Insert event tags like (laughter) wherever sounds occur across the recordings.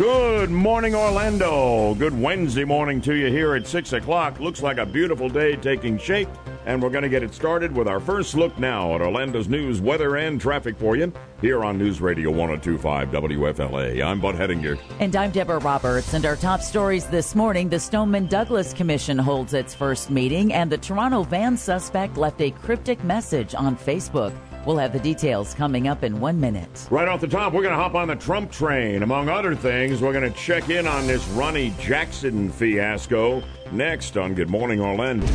Good morning, Orlando. Good Wednesday morning to you here at 6 o'clock. Looks like a beautiful day taking shape, and we're going to get it started with our first look now at Orlando's news, weather, and traffic for you here on News Radio 1025 WFLA. I'm Bud Hedinger. And I'm Deborah Roberts. And our top stories this morning the Stoneman Douglas Commission holds its first meeting, and the Toronto van suspect left a cryptic message on Facebook. We'll have the details coming up in one minute. Right off the top, we're going to hop on the Trump train. Among other things, we're going to check in on this Ronny Jackson fiasco next on Good Morning Orlando.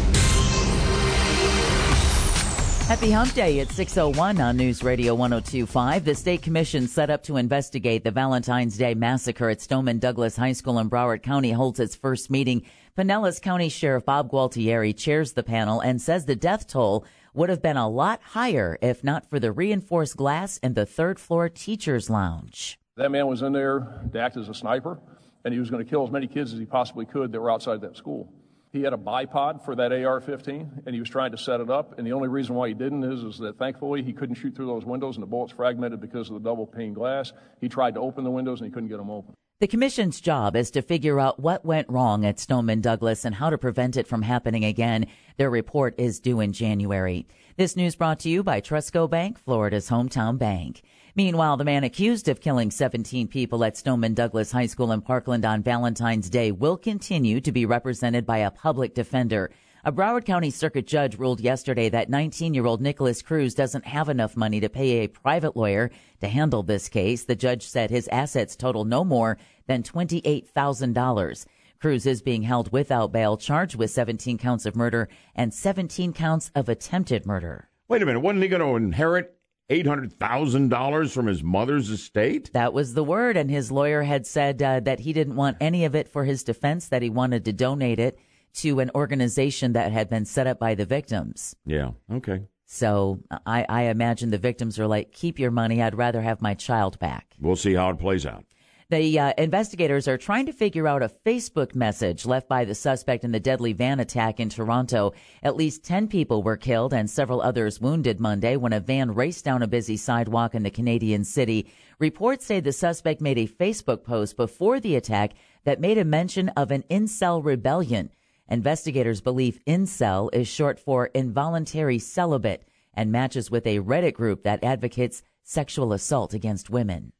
Happy Hump Day at 6:01 on News Radio 1025. The state commission set up to investigate the Valentine's Day massacre at Stoneman Douglas High School in Broward County holds its first meeting. Pinellas County Sheriff Bob Gualtieri chairs the panel and says the death toll would have been a lot higher if not for the reinforced glass in the third floor teachers lounge. That man was in there to act as a sniper, and he was going to kill as many kids as he possibly could that were outside that school. He had a bipod for that AR-15, and he was trying to set it up. And the only reason why he didn't is, is that thankfully he couldn't shoot through those windows, and the bullets fragmented because of the double pane glass. He tried to open the windows, and he couldn't get them open. The commission's job is to figure out what went wrong at Stoneman Douglas and how to prevent it from happening again. Their report is due in January. This news brought to you by Trustco Bank, Florida's hometown bank. Meanwhile, the man accused of killing 17 people at Stoneman Douglas High School in Parkland on Valentine's Day will continue to be represented by a public defender. A Broward County Circuit judge ruled yesterday that 19 year old Nikolas Cruz doesn't have enough money to pay a private lawyer to handle this case. The judge said his assets total no more than $28,000. Cruz is being held without bail, charged with 17 counts of murder and 17 counts of attempted murder. Wait a minute, wasn't he going to inherit $800,000 from his mother's estate? That was the word, and his lawyer had said uh, that he didn't want any of it for his defense, that he wanted to donate it to an organization that had been set up by the victims. Yeah, okay. So I, I imagine the victims are like, keep your money. I'd rather have my child back. We'll see how it plays out. The uh, investigators are trying to figure out a Facebook message left by the suspect in the deadly van attack in Toronto. At least 10 people were killed and several others wounded Monday when a van raced down a busy sidewalk in the Canadian city. Reports say the suspect made a Facebook post before the attack that made a mention of an incel rebellion. Investigators believe incel is short for involuntary celibate and matches with a Reddit group that advocates sexual assault against women.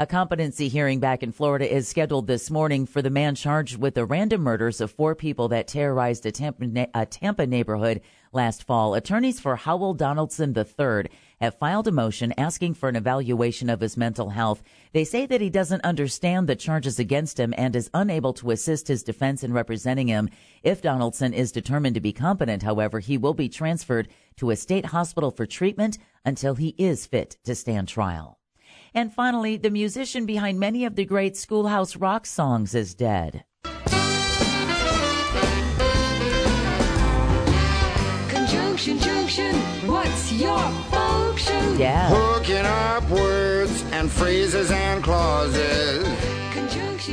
A competency hearing back in Florida is scheduled this morning for the man charged with the random murders of four people that terrorized a Tampa, a Tampa neighborhood last fall. Attorneys for Howell Donaldson III have filed a motion asking for an evaluation of his mental health. They say that he doesn't understand the charges against him and is unable to assist his defense in representing him. If Donaldson is determined to be competent, however, he will be transferred to a state hospital for treatment until he is fit to stand trial. And finally, the musician behind many of the great Schoolhouse Rock songs is dead. Conjunction, junction, what's your function? Yeah. Hooking up words and phrases and clauses.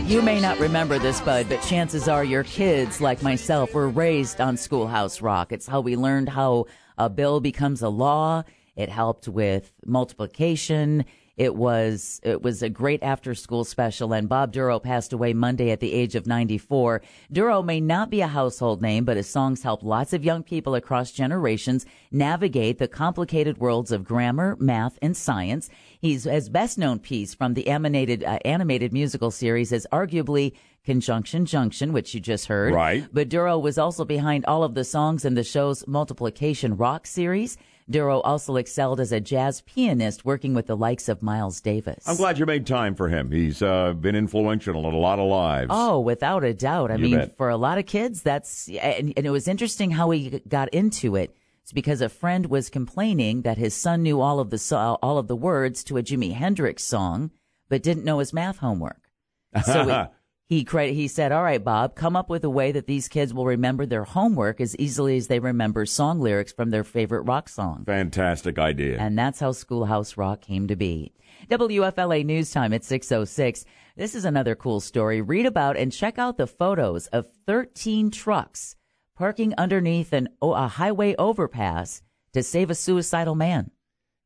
You may not remember this, Bud, but chances are your kids, like myself, were raised on Schoolhouse Rock. It's how we learned how a bill becomes a law. It helped with multiplication. It was it was a great after school special, and Bob Dorough passed away Monday at the age of 94. Dorough may not be a household name, but his songs help lots of young people across generations navigate the complicated worlds of grammar, math, and science. He's his best known piece from the animated uh, animated musical series is arguably Conjunction Junction, which you just heard. Right. But Dorough was also behind all of the songs in the show's Multiplication Rock series. Dorough also excelled as a jazz pianist, working with the likes of Miles Davis. I'm glad you made time for him. He's uh, been influential in a lot of lives. Oh, without a doubt. I You mean, bet. for a lot of kids, that's, and, and it was interesting how he got into it. It's because a friend was complaining that his son knew all of the all of the words to a Jimi Hendrix song, but didn't know his math homework. So (laughs) he he said, "All right, Bob, come up with a way that these kids will remember their homework as easily as they remember song lyrics from their favorite rock song." Fantastic idea. And that's how Schoolhouse Rock came to be. WFLA News Time at 606. This is another cool story. Read about and check out the photos of 13 trucks parking underneath an, a highway overpass to save a suicidal man.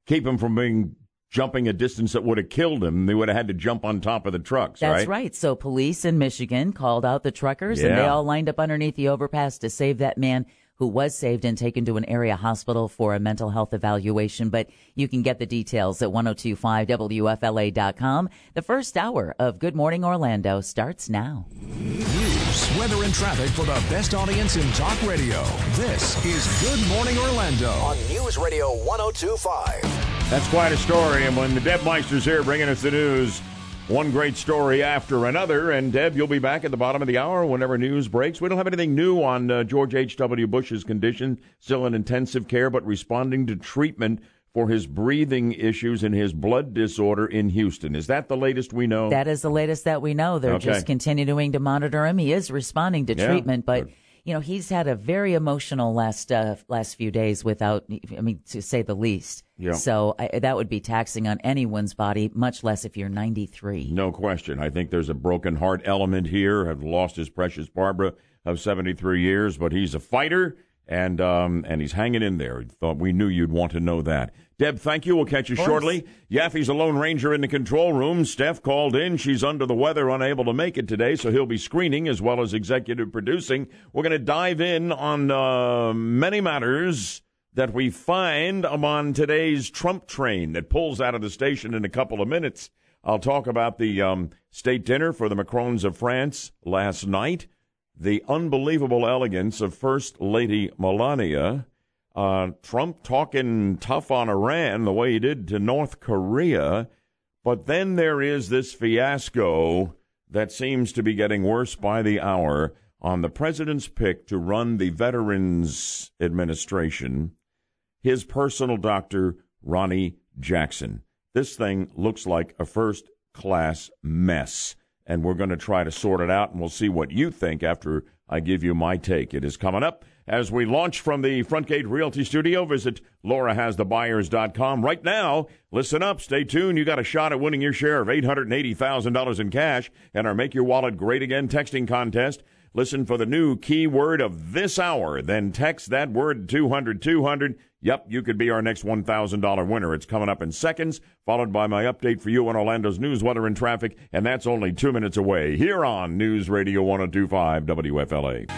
Keep him from being jumping a distance that would have killed him. They would have had to jump on top of the trucks, That's right? right. So police in Michigan called out the truckers and they all lined up underneath the overpass to save that man who was saved and taken to an area hospital for a mental health evaluation. But you can get the details at 1025WFLA.com. The first hour of Good Morning Orlando starts now. News, weather, and traffic for the best audience in talk radio. This is Good Morning Orlando on News Radio 1025. That's quite a story. And when the Deb Meister's here bringing us the news, one great story after another. And Deb, you'll be back at the bottom of the hour whenever news breaks. We don't have anything new on uh, George H.W. Bush's condition, still in intensive care, but responding to treatment for his breathing issues and his blood disorder in Houston. Is that the latest we know? That is the latest that we know. They're Okay. just continuing to monitor him. He is responding to Yeah, treatment, but good. You know he's had a very emotional last uh, last few days, without I mean to say the least. Yeah. So I, that would be taxing on anyone's body, much less if you're 93. No question. I think there's a broken heart element here. Have lost his precious Barbara of 73 years, but he's a fighter and um, and he's hanging in there. Thought we knew you'd want to know that. Deb, thank you. We'll catch you shortly. Yaffee's a lone ranger in the control room. Steph called in. She's under the weather, unable to make it today, so he'll be screening as well as executive producing. We're going to dive in on uh, many matters that we find among today's Trump train that pulls out of the station in a couple of minutes. I'll talk about the um, state dinner for the Macrons of France last night, the unbelievable elegance of First Lady Melania, uh, Trump talking tough on Iran the way he did to North Korea, but then there is this fiasco that seems to be getting worse by the hour on the president's pick to run the Veterans Administration. His personal doctor, Ronny Jackson. This thing looks like a first class mess, and we're going to try to sort it out, and we'll see what you think after I give you my take. It is coming up as we launch from the Frontgate Realty Studio. Visit laurahasthebuyers.com. Right now, listen up, stay tuned. You got a shot at winning your share of $880,000 in cash and our Make Your Wallet Great Again texting contest. Listen for the new keyword of this hour, then text that word 200 200. Yep, you could be our next $1,000 winner. It's coming up in seconds, followed by my update for you on Orlando's news, weather, and traffic, and that's only two minutes away here on News Radio 1025 WFLA.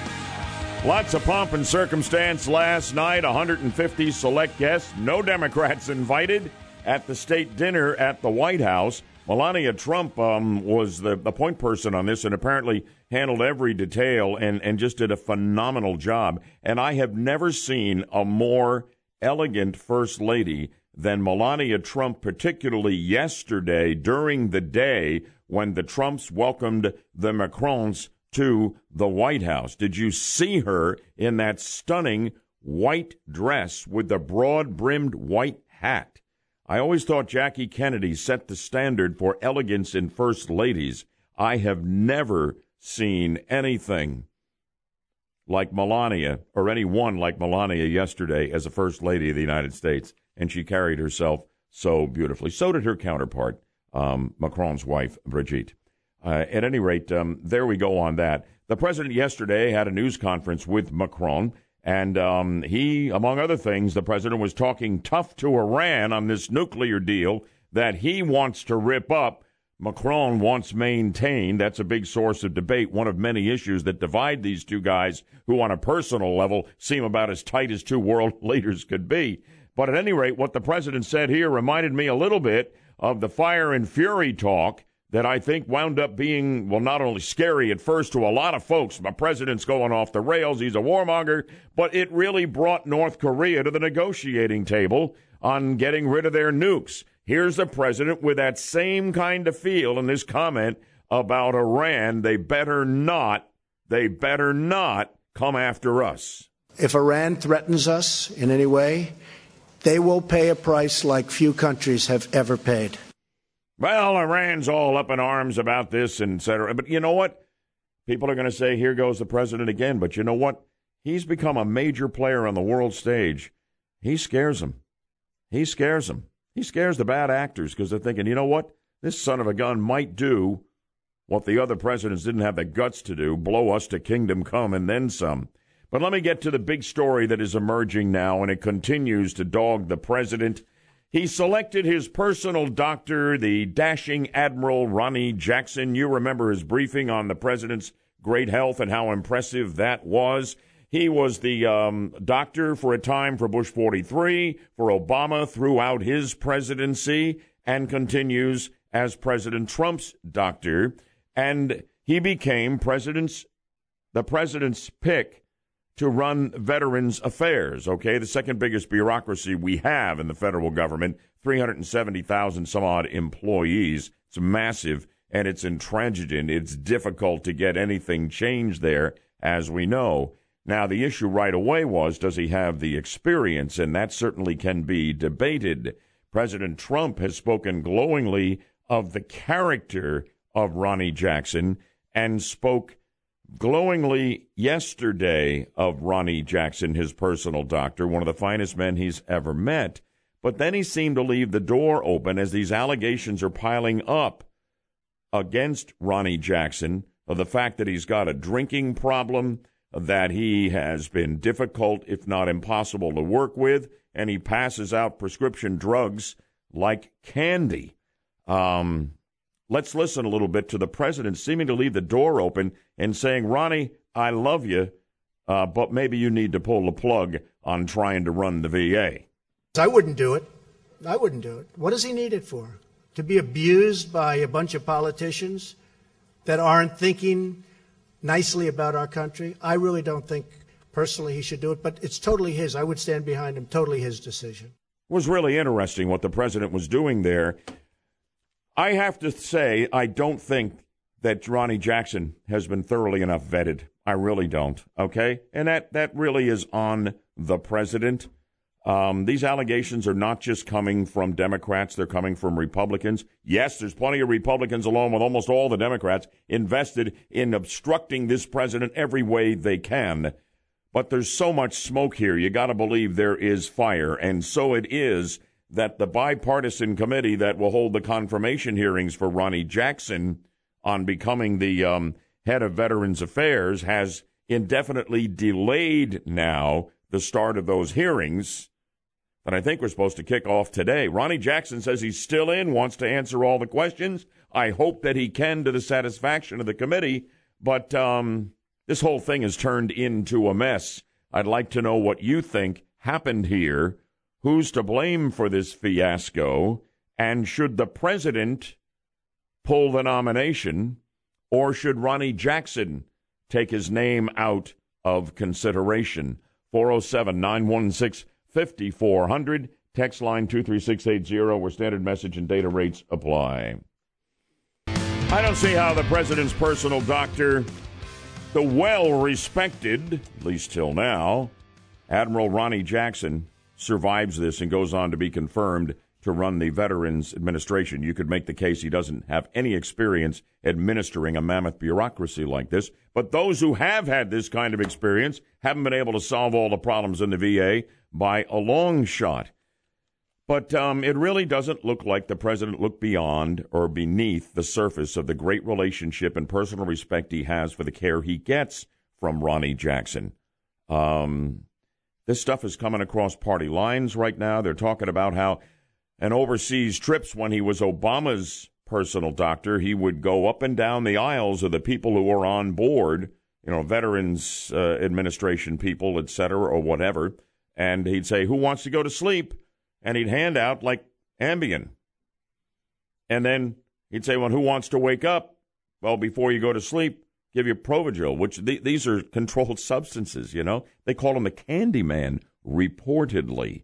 Lots of pomp and circumstance last night. 150 select guests, no Democrats invited at the state dinner at the White House. Melania Trump um, was the, the point person on this and apparently handled every detail and, and just did a phenomenal job. And I have never seen a more elegant first lady than Melania Trump, particularly yesterday during the day when the Trumps welcomed the Macrons to the White House. Did you see her in that stunning white dress with the broad brimmed white hat? I always thought Jackie Kennedy set the standard for elegance in first ladies. I have never seen anything like Melania or anyone like Melania yesterday as a first lady of the United States, and she carried herself so beautifully. So did her counterpart, um, Macron's wife, Brigitte. Uh, at any rate, um, there we go on that. The president yesterday had a news conference with Macron, and um, he, among other things, the president was talking tough to Iran on this nuclear deal that he wants to rip up. Macron wants maintained. That's a big source of debate, one of many issues that divide these two guys who, on a personal level, seem about as tight as two world (laughs) leaders could be. But at any rate, what the president said here reminded me a little bit of the fire and fury talk that I think wound up being, well, not only scary at first to a lot of folks. My president's going off the rails. He's a warmonger. But it really brought North Korea to the negotiating table on getting rid of their nukes. Here's the president with that same kind of feel in his comment about Iran. They better not, they better not come after us. If Iran threatens us in any way, they will pay a price like few countries have ever paid. Well, Iran's all up in arms about this, and et cetera. But you know what? People are going to say, here goes the president again. But you know what? He's become a major player on the world stage. He scares them. He scares them. He scares the bad actors because they're thinking, you know what? This son of a gun might do what the other presidents didn't have the guts to do blow us to kingdom come and then some. But let me get to the big story that is emerging now, and it continues to dog the president. He selected his personal doctor, the dashing Admiral Ronny Jackson. You remember his briefing on the president's great health and how impressive that was. He was the um, doctor for a time for Bush 43, for Obama throughout his presidency, and continues as President Trump's doctor. And he became president's the president's pick to run Veterans Affairs, okay? The second biggest bureaucracy we have in the federal government, 370,000 some odd employees. It's massive and it's intransigent. It's difficult to get anything changed there, as we know. Now, the issue right away was does he have the experience? And that certainly can be debated. President Trump has spoken glowingly of the character of Ronny Jackson and spoke glowingly yesterday of Ronny Jackson, his personal doctor, one of the finest men he's ever met. But then he seemed to leave the door open as these allegations are piling up against Ronny Jackson of the fact that he's got a drinking problem, that he has been difficult, if not impossible, to work with, and he passes out prescription drugs like candy. Um, Let's listen a little bit to the president seeming to leave the door open and saying, Ronny, I love you, uh, but maybe you need to pull the plug on trying to run the VA. I wouldn't do it. I wouldn't do it. What does he need it for? To be abused by a bunch of politicians that aren't thinking nicely about our country? I really don't think personally he should do it, but it's totally his. I would stand behind him. Totally his decision. It was really interesting what the president was doing there. I have to say, I don't think that Ronny Jackson has been thoroughly enough vetted. I really don't. Okay, and that that really is on the president. Um, these allegations are not just coming from Democrats; they're coming from Republicans. Yes, there's plenty of Republicans, along with almost all the Democrats, invested in obstructing this president every way they can. But there's so much smoke here. You got to believe there is fire, and so it is that the bipartisan committee that will hold the confirmation hearings for Ronny Jackson on becoming the um, head of Veterans Affairs has indefinitely delayed now the start of those hearings that I think we're supposed to kick off today. Ronny Jackson says he's still in, wants to answer all the questions. I hope that he can to the satisfaction of the committee, but um, this whole thing has turned into a mess. I'd like to know what you think happened here Who's to blame for this fiasco? And should the president pull the nomination, or should Ronny Jackson take his name out of consideration? 407 916 5400. Text line 23680, where standard message and data rates apply. I don't see how the president's personal doctor, the well respected, at least till now, Admiral Ronny Jackson, survives this and goes on to be confirmed to run the Veterans Administration. You could make the case he doesn't have any experience administering a mammoth bureaucracy like this. But those who have had this kind of experience haven't been able to solve all the problems in the VA by a long shot. But um, it really doesn't look like the president looked beyond or beneath the surface of the great relationship and personal respect he has for the care he gets from Ronny Jackson. Um, this stuff is coming across party lines right now. They're talking about how an overseas trips when he was Obama's personal doctor, he would go up and down the aisles of the people who were on board, you know, Veterans uh, Administration people, et cetera, or whatever, and he'd say, "Who wants to go to sleep?" And he'd hand out like Ambien, and then he'd say, "Well, who wants to wake up?" Well, before you go to sleep, give you Provigil, which th- these are controlled (laughs) substances, you know. They call him the candy man, reportedly.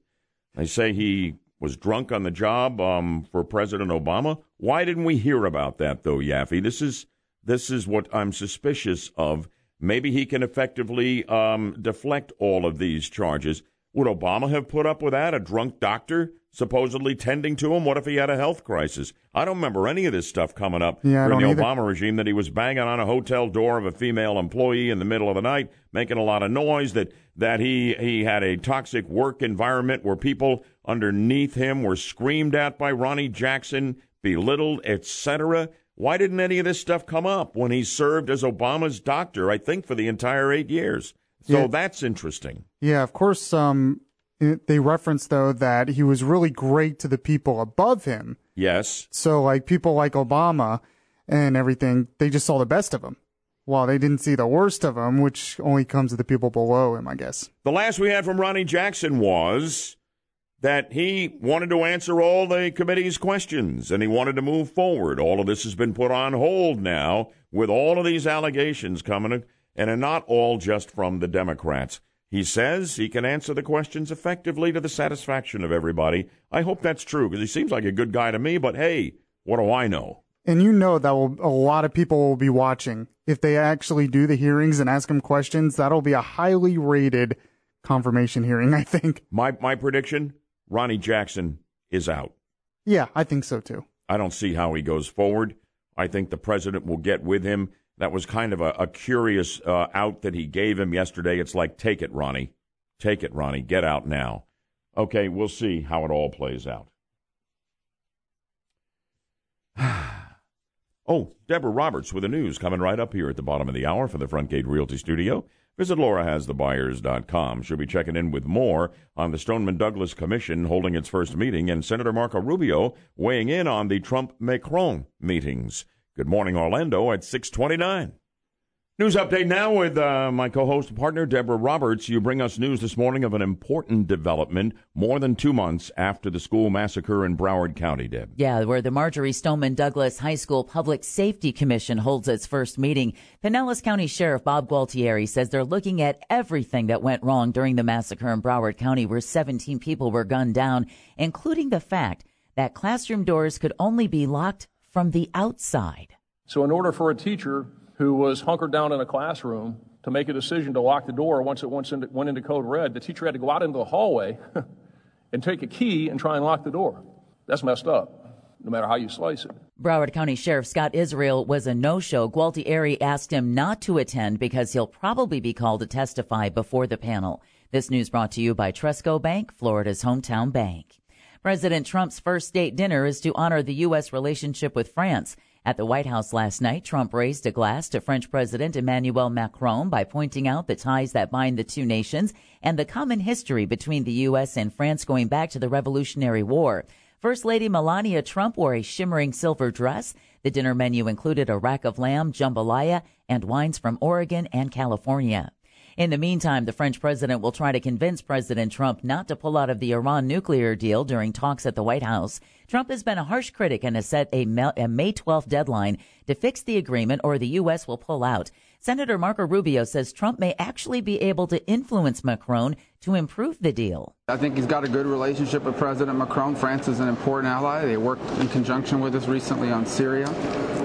They say he was drunk on the job um, for President Obama. Why didn't we hear about that, though, Yaffee? This is, this is what I'm suspicious of. Maybe he can effectively um, deflect all of these charges. Would Obama have put up with that? A drunk doctor supposedly tending to him? What if he had a health crisis? I don't remember any of this stuff coming up yeah, during the either. Obama regime that he was banging on a hotel door of a female employee in the middle of the night, making a lot of noise, that, that he, he had a toxic work environment where people underneath him were screamed at by Ronny Jackson, belittled, etc. Why didn't any of this stuff come up when he served as Obama's doctor, I think, for the entire eight years? So Yeah. that's interesting. Yeah, of course. Um, It- They reference though that he was really great to the people above him. Yes. So like people like Obama and everything, they just saw the best of him, while they didn't see the worst of him, which only comes to the people below him, I guess. The last we had from Ronny Jackson was that he wanted to answer all the committee's questions and he wanted to move forward. All of this has been put on hold now with all of these allegations coming, and are not all just from the Democrats. He says he can answer the questions effectively to the satisfaction of everybody. I hope that's true because he seems like a good guy to me, but hey, what do I know? And you know that will, a lot of people will be watching. If they actually do the hearings and ask him questions, that'll be a highly rated confirmation hearing, (laughs) I think. My, my prediction Ronny Jackson is out. Yeah, I think so too. I don't see how he goes forward. I think the president will get with him. That was kind of a, a curious uh, out that he gave him yesterday. It's like, take it, Ronny. Take it, Ronny. Get out now. Okay, we'll see how it all plays out. (sighs) oh, Deborah Roberts with the news coming right up here at the bottom of the hour for the Front Gate Realty Studio. Visit laurahasthebuyers.com. She'll be checking in with more on the Stoneman Douglas Commission holding its first meeting and Senator Marco Rubio weighing in on the Trump Macron meetings. Good morning, Orlando at 629. News update now with uh, my co-host and partner Deborah Roberts. You bring us news this morning of an important development more than two months after the school massacre in Broward County. Deb. Yeah, where the Marjorie Stoneman Douglas High School Public Safety Commission holds its first meeting. Pinellas County Sheriff Bob Gualtieri says they're looking at everything that went wrong during the massacre in Broward County, where 17 people were gunned down, including the fact that classroom doors could only be locked from the outside. So, in order for a teacher who was hunkered down in a classroom to make a decision to lock the door once it once into, went into code red, the teacher had to go out into the hallway (laughs) and take a key and try and lock the door. That's messed up, no matter how you slice it. Broward County Sheriff Scott Israel was a no-show. Gualtieri asked him not to attend because he'll probably be called to testify before the panel. This news brought to you by Trustco Bank, Florida's hometown bank. President Trump's first state dinner is to honor the U.S. relationship with France. At the White House last night, Trump raised a glass to French President Emmanuel Macron by pointing out the ties that bind the two nations and the common history between the U.S. and France going back to the Revolutionary War. First Lady Melania Trump wore a shimmering silver dress. The dinner menu included a rack of lamb, jambalaya, and wines from Oregon and California. In the meantime, the French president will try to convince President Trump not to pull out of the Iran nuclear deal during talks at the White House. Trump has been a harsh critic and has set a May 12th deadline to fix the agreement or the U.S. will pull out. Senator Marco Rubio says Trump may actually be able to influence Macron to improve the deal. I think he's got a good relationship with President Macron. France is an important ally. They worked in conjunction with us recently on Syria.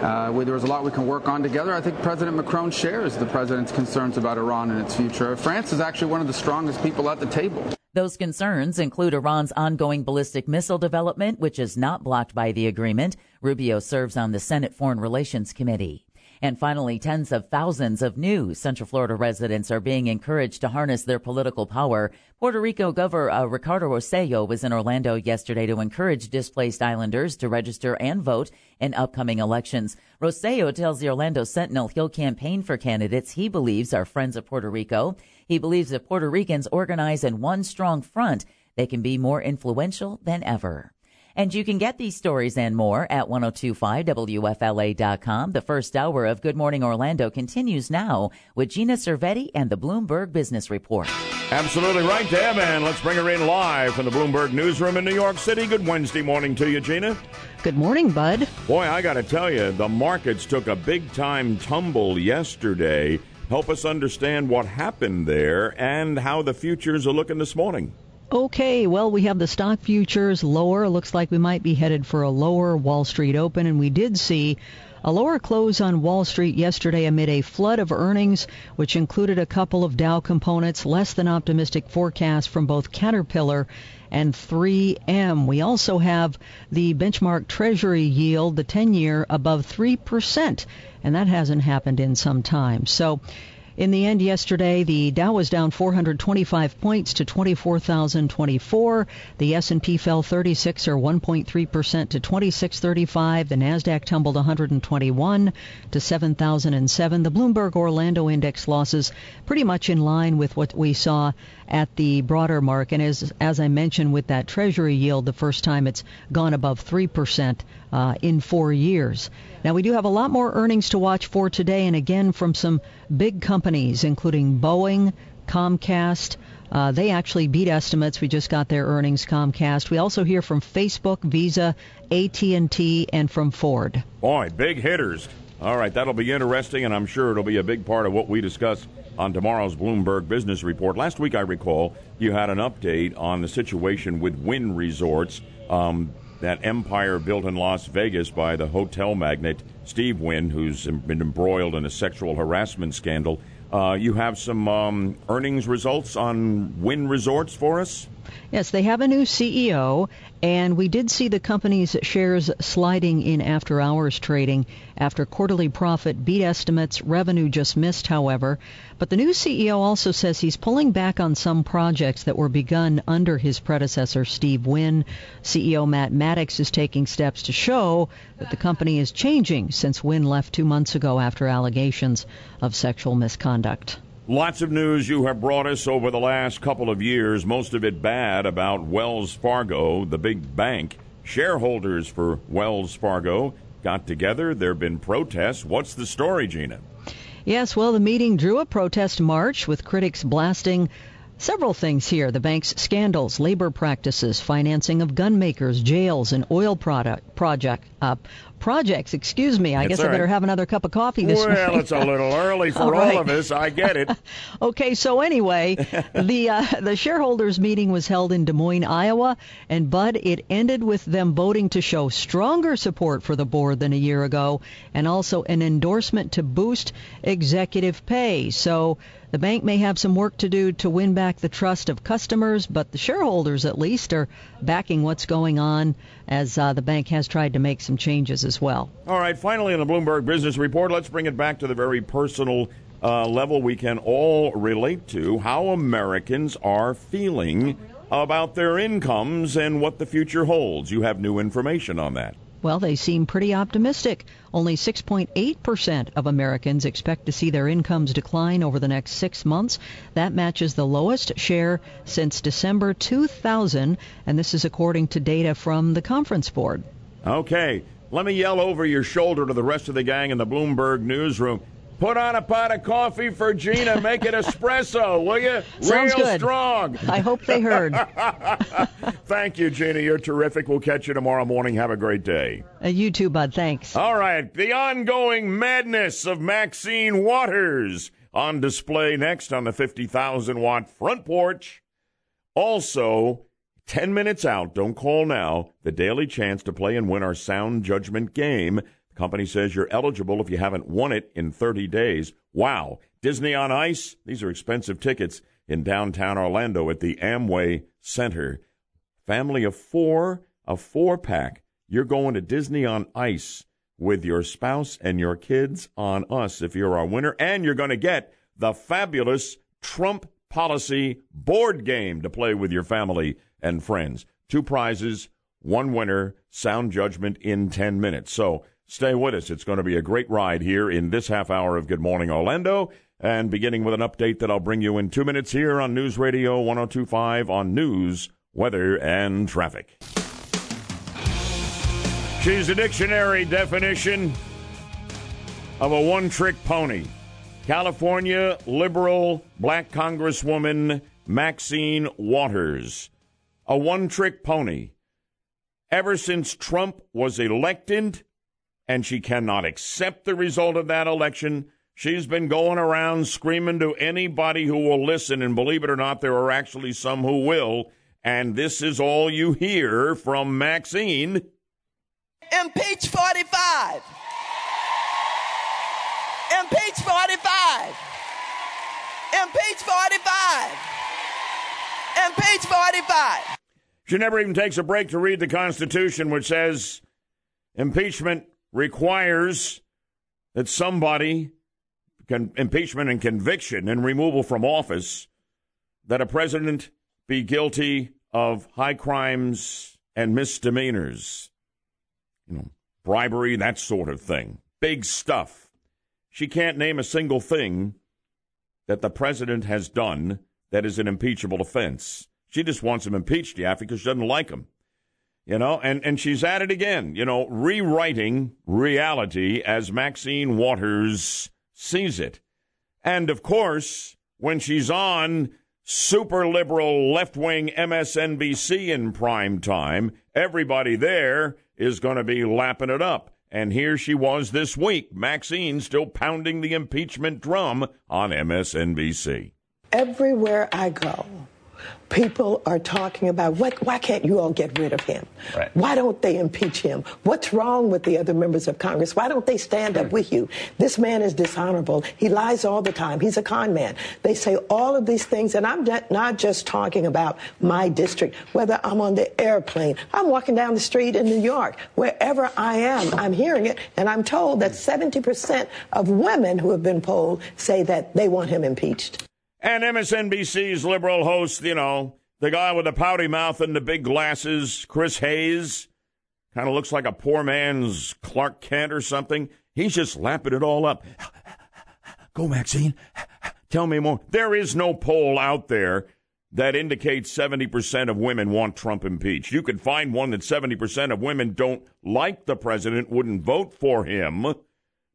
Uh, where there was a lot we can work on together. I think President Macron shares the president's concerns about Iran and its future. France is actually one of the strongest people at the table. Those concerns include Iran's ongoing ballistic missile development, which is not blocked by the agreement. Rubio serves on the Senate Foreign Relations Committee. And finally, tens of thousands of new Central Florida residents are being encouraged to harness their political power. Puerto Rico Governor uh, Ricardo Rosselló was in Orlando yesterday to encourage displaced islanders to register and vote in upcoming elections. Rosselló tells the Orlando Sentinel he'll campaign for candidates he believes are friends of Puerto Rico. He believes if Puerto Ricans organize in one strong front, they can be more influential than ever. And you can get these stories and more at 1025WFLA.com. The first hour of Good Morning Orlando continues now with Gina Cervetti and the Bloomberg Business Report. Absolutely right, Deb. And let's bring her in live from the Bloomberg Newsroom in New York City. Good Wednesday morning to you, Gina. Good morning, Bud. Boy, I got to tell you, the markets took a big time tumble yesterday. Help us understand what happened there and how the futures are looking this morning. Okay, well, we have the stock futures lower. Looks like we might be headed for a lower Wall Street open, and we did see a lower close on Wall Street yesterday amid a flood of earnings, which included a couple of Dow components, less than optimistic forecasts from both Caterpillar and 3M. We also have the benchmark Treasury yield, the 10 year, above 3%, and that hasn't happened in some time. So, In the end yesterday, the Dow was down 425 points to 24,024. The S&P fell 36 or 1.3% to 2635. The Nasdaq tumbled 121 to 7,007. The Bloomberg Orlando index losses pretty much in line with what we saw at the broader market. And as as I mentioned with that treasury yield, the first time it's gone above 3% uh, in 4 years. Now, we do have a lot more earnings to watch for today, and again from some big companies, including Boeing, Comcast. Uh, they actually beat estimates. We just got their earnings, Comcast. We also hear from Facebook, Visa, AT&T, and from Ford. Boy, big hitters. All right, that'll be interesting, and I'm sure it'll be a big part of what we discuss on tomorrow's Bloomberg Business Report. Last week, I recall, you had an update on the situation with Wynn Resorts. Um, that empire built in Las Vegas by the hotel magnate Steve Wynn, who's been embroiled in a sexual harassment scandal. Uh, you have some um, earnings results on Wynn Resorts for us? Yes, they have a new CEO, and we did see the company's shares sliding in after hours trading after quarterly profit beat estimates. Revenue just missed, however. But the new CEO also says he's pulling back on some projects that were begun under his predecessor, Steve Wynn. CEO Matt Maddox is taking steps to show that the company is changing since Wynn left two months ago after allegations of sexual misconduct. Lots of news you have brought us over the last couple of years, most of it bad about Wells Fargo, the big bank. Shareholders for Wells Fargo got together. There have been protests. What's the story, Gina? Yes, well, the meeting drew a protest march with critics blasting Several things here the bank's scandals, labor practices, financing of gun makers, jails, and oil product project uh, projects. Excuse me. I It's guess all I better right. have another cup of coffee this well, morning. it's a little (laughs) early for All all, right. of us. I get it. (laughs) Okay, so anyway, (laughs) the uh, the shareholders meeting was held in Des Moines, Iowa, and Bud, it ended with them voting to show stronger support for the board than a year ago, and also an endorsement to boost executive pay. So the bank may have some work to do to win back the trust of customers, but the shareholders at least are backing what's going on as uh, the bank has tried to make some changes as well. All right, finally, in the Bloomberg Business Report, let's bring it back to the very personal uh, level we can all relate to how Americans are feeling about their incomes and what the future holds. You have new information on that. Well, they seem pretty optimistic. Only 6.8% of Americans expect to see their incomes decline over the next six months. That matches the lowest share since December 2000, and this is according to data from the Conference Board. Okay, let me yell over your shoulder to the rest of the gang in the Bloomberg newsroom. Put on a pot of coffee for Gina. Make it espresso, will you? (laughs) Sounds Real good. strong. I hope they heard. (laughs) Thank you, Gina. You're terrific. We'll catch you tomorrow morning. Have a great day. Uh, you too, Bud. Thanks. All right, the ongoing madness of Maxine Waters on display next on the 50,000 watt front porch. Also, 10 minutes out, don't call now, the daily chance to play and win our sound judgment game. Company says you're eligible if you haven't won it in 30 days. Wow. Disney on Ice? These are expensive tickets in downtown Orlando at the Amway Center. Family of four, a four pack. You're going to Disney on Ice with your spouse and your kids on us if you're our winner. And you're going to get the fabulous Trump Policy board game to play with your family and friends. Two prizes, one winner, sound judgment in 10 minutes. So stay with us. It's going to be a great ride here in this half hour of Good Morning Orlando. And beginning with an update that I'll bring you in two minutes here on News Radio 1025 on news, weather, and traffic. She's a dictionary definition of a one trick pony. California liberal black Congresswoman Maxine Waters. A one trick pony. Ever since Trump was elected, and she cannot accept the result of that election, she's been going around screaming to anybody who will listen, and believe it or not, there are actually some who will. And this is all you hear from Maxine. Impeach 45. Impeach 45. Impeach 45. Impeach 45. She never even takes a break to read the Constitution, which says impeachment requires that somebody con- impeachment and conviction and removal from office that a president be guilty of high crimes and misdemeanors, you know, bribery, that sort of thing. Big stuff. She can't name a single thing that the president has done that is an impeachable offense. She just wants him impeached, yeah, because she doesn't like him. You know, and, and she's at it again, you know, rewriting reality as Maxine Waters sees it. And of course, when she's on super liberal left wing MSNBC in prime time, everybody there is going to be lapping it up. And here she was this week, Maxine still pounding the impeachment drum on MSNBC. Everywhere I go, people are talking about what, why can't you all get rid of him? Right. Why don't they impeach him? What's wrong with the other members of Congress? Why don't they stand up with you? This man is dishonorable. He lies all the time. He's a con man. They say all of these things, and I'm not- not just talking about my district, whether I'm on the airplane, I'm walking down the street in New York, wherever I am, I'm hearing it, and I'm told that 70% of women who have been polled say that they want him impeached. And MSNBC's liberal host, you know, the guy with the pouty mouth and the big glasses, Chris Hayes, kind of looks like a poor man's Clark Kent or something. He's just lapping it all up. Go, Maxine. Tell me more. There is no poll out there that indicates 70% of women want Trump impeached. You could find one that 70% of women don't like the president, wouldn't vote for him.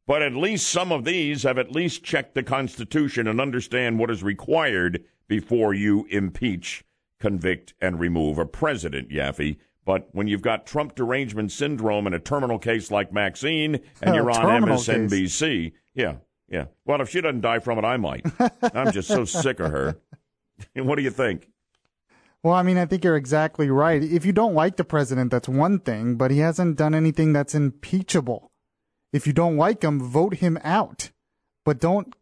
But at least some of these have at least checked the Constitution and understand what is required before you impeach, convict, and remove a president, Yaffee. But when you've got Trump derangement syndrome in a terminal case like Maxine and (laughs) you're on MSNBC, yeah, yeah. Well, if she doesn't die from it, I might. I'm just so sick of her. (laughs) what do you think? Well, I mean, I think you're exactly right. If you don't like the president, that's one thing, but he hasn't done anything that's impeachable. If you don't like him, vote him out. But don't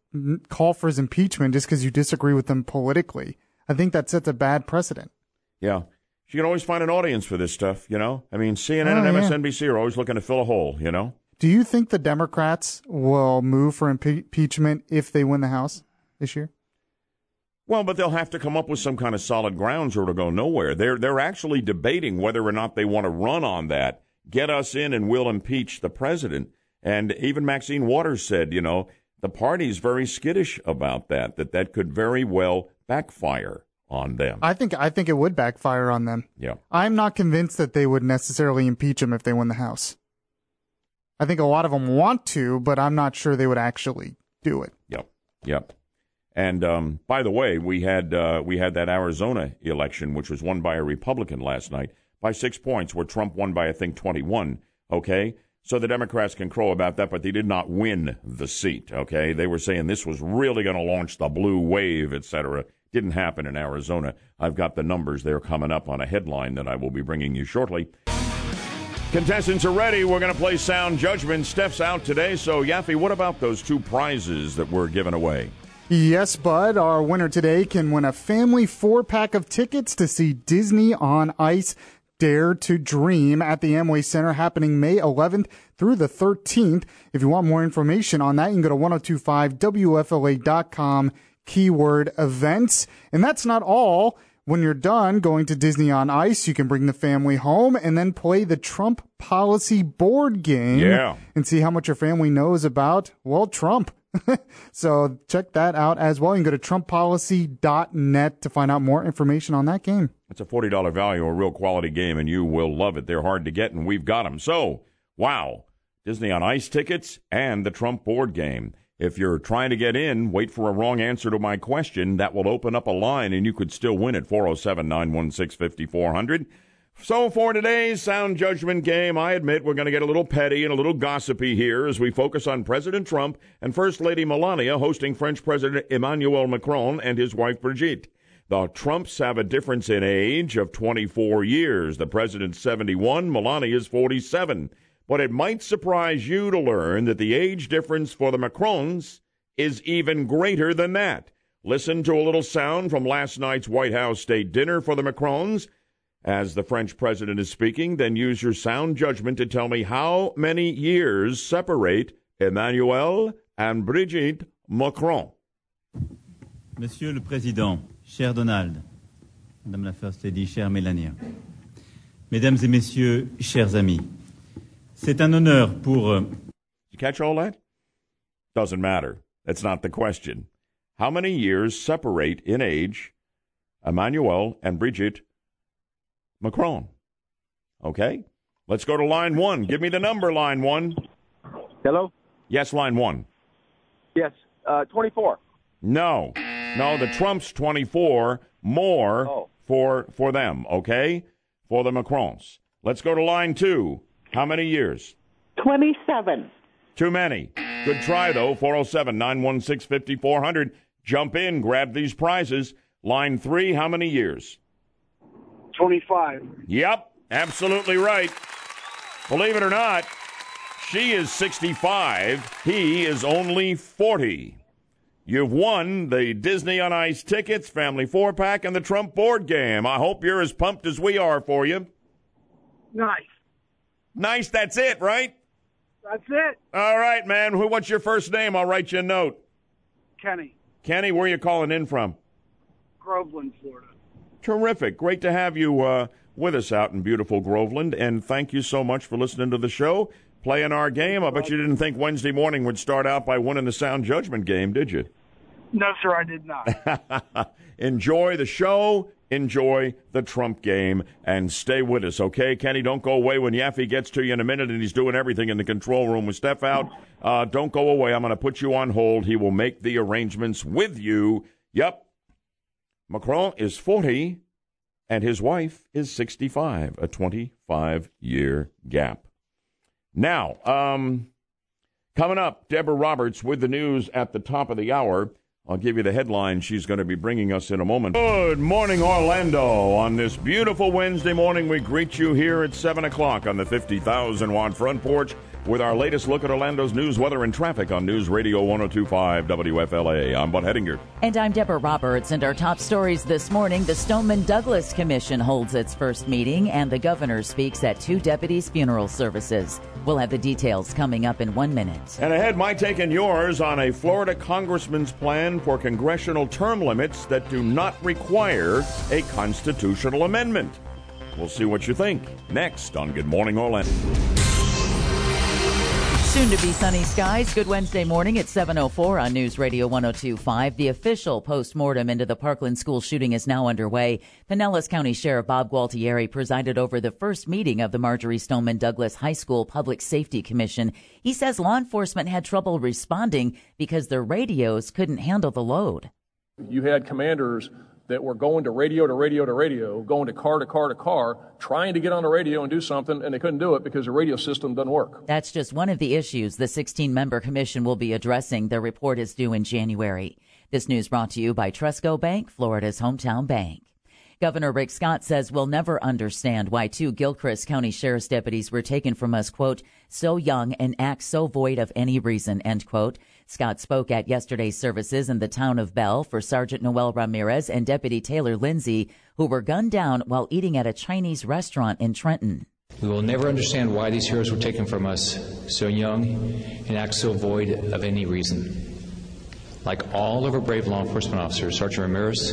call for his impeachment just because you disagree with him politically. I think that sets a bad precedent. Yeah. You can always find an audience for this stuff, you know? I mean, CNN Oh, and yeah. MSNBC are always looking to fill a hole, you know? Do you think the Democrats will move for impe- impeachment if they win the House this year? Well, but they'll have to come up with some kind of solid grounds or it'll go nowhere. They're they're actually debating whether or not they want to run on that. Get us in and we'll impeach the president. And even Maxine Waters said, you know, the party's very skittish about that, that that could very well backfire on them. I think I think it would backfire on them. Yeah. I'm not convinced that they would necessarily impeach him if they win the House. I think a lot of them want to, but I'm not sure they would actually do it. Yep. Yep. And um, by the way, we had uh, we had that Arizona election, which was won by a Republican last night by six points, where Trump won by I think twenty one. Okay, so the Democrats can crow about that, but they did not win the seat. Okay, they were saying this was really going to launch the blue wave, et cetera. Didn't happen in Arizona. I've got the numbers there coming up on a headline that I will be bringing you shortly. Contestants are ready. We're going to play Sound Judgment. Steph's out today, so Yaffee, what about those two prizes that were given away? Yes, Bud. Our winner today can win a family four pack of tickets to see Disney on Ice Dare to Dream at the Amway Center happening May 11th through the 13th. If you want more information on that, you can go to 1025WFLA.com keyword events. And that's not all. When you're done going to Disney on Ice, you can bring the family home and then play the Trump policy board game Yeah. and see how much your family knows about, well, Trump. (laughs) so check that out as well. You can go to trumppolicy.net to find out more information on that game. It's a $40 value, a real quality game, and you will love it. They're hard to get, and we've got them. So, wow. Disney on Ice tickets and the Trump board game. If you're trying to get in, wait for a wrong answer to my question. That will open up a line, and you could still win at 407 916 5400. So, for today's sound judgment game, I admit we're going to get a little petty and a little gossipy here as we focus on President Trump and First Lady Melania hosting French President Emmanuel Macron and his wife Brigitte. The Trumps have a difference in age of 24 years. The president's 71, Melania is 47. But it might surprise you to learn that the age difference for the Macrons is even greater than that. Listen to a little sound from last night's White House state dinner for the Macrons as the French president is speaking, then use your sound judgment to tell me how many years separate Emmanuel and Brigitte Macron. Monsieur le Président, cher Donald, Madame la First Lady, chère Mélania, Mesdames et Messieurs, chers amis, c'est un honneur pour. euh, You catch all that? Doesn't matter. That's not the question. How many years separate in age Emmanuel and Brigitte Macron? Okay? Let's go to line one. Give me the number, line one. Hello? Yes, line one. Yes, uh, 24. No. No, the Trump's 24 more Oh. for for them, okay? For the Macrons. Let's go to line 2. How many years? 27. Too many. Good try though. 407 916 5400. Jump in, grab these prizes. Line 3, how many years? 25. Yep, absolutely right. Believe it or not, she is 65. He is only 40. You've won the Disney on Ice tickets, family four pack, and the Trump board game. I hope you're as pumped as we are for you. Nice. Nice, that's it, right? That's it. All right, man. Who- What's your first name? I'll write you a note. Kenny, Kenny, where are you calling in from? Groveland, Florida. Terrific. Great to have you uh, with us out in beautiful Groveland. And thank you so much for listening to the show, playing our game. I bet you didn't think Wednesday morning would start out by winning the sound judgment game, did you? No, sir, I did not. (laughs) Enjoy the show. Enjoy the Trump game and stay with us, okay? Kenny, don't go away when Yaffee gets to you in a minute and he's doing everything in the control room with Steph out. Uh, don't go away. I'm going to put you on hold. He will make the arrangements with you. Yep. Macron is 40 and his wife is 65, a 25 year gap. Now, um, coming up, Deborah Roberts with the news at the top of the hour. I'll give you the headline she's going to be bringing us in a moment. Good morning, Orlando. On this beautiful Wednesday morning, we greet you here at 7 o'clock on the 50,000 watt front porch with our latest look at Orlando's news, weather, and traffic on News Radio 1025 WFLA. I'm Bud Hedinger. And I'm Deborah Roberts. And our top stories this morning the Stoneman Douglas Commission holds its first meeting, and the governor speaks at two deputies' funeral services. We'll have the details coming up in one minute. And ahead, my take and yours on a Florida congressman's plan for congressional term limits that do not require a constitutional amendment. We'll see what you think next on Good Morning Orlando. Soon to be sunny skies. Good Wednesday morning at 7.04 on News Radio 1025. The official post-mortem into the Parkland school shooting is now underway. Pinellas County Sheriff Bob Gualtieri presided over the first meeting of the Marjorie Stoneman Douglas High School Public Safety Commission. He says law enforcement had trouble responding because their radios couldn't handle the load. You had commanders that were going to radio to radio to radio, going to car to car to car, trying to get on the radio and do something, and they couldn't do it because the radio system doesn't work. That's just one of the issues the 16 member commission will be addressing. Their report is due in January. This news brought to you by Trustco Bank, Florida's hometown bank. Governor Rick Scott says we'll never understand why two Gilchrist County Sheriff's deputies were taken from us, quote, so young and act so void of any reason, end quote. Scott spoke at yesterday's services in the town of Bell for Sergeant Noel Ramirez and Deputy Taylor Lindsey, who were gunned down while eating at a Chinese restaurant in Trenton. We will never understand why these heroes were taken from us so young and act so void of any reason. Like all of our brave law enforcement officers, Sergeant Ramirez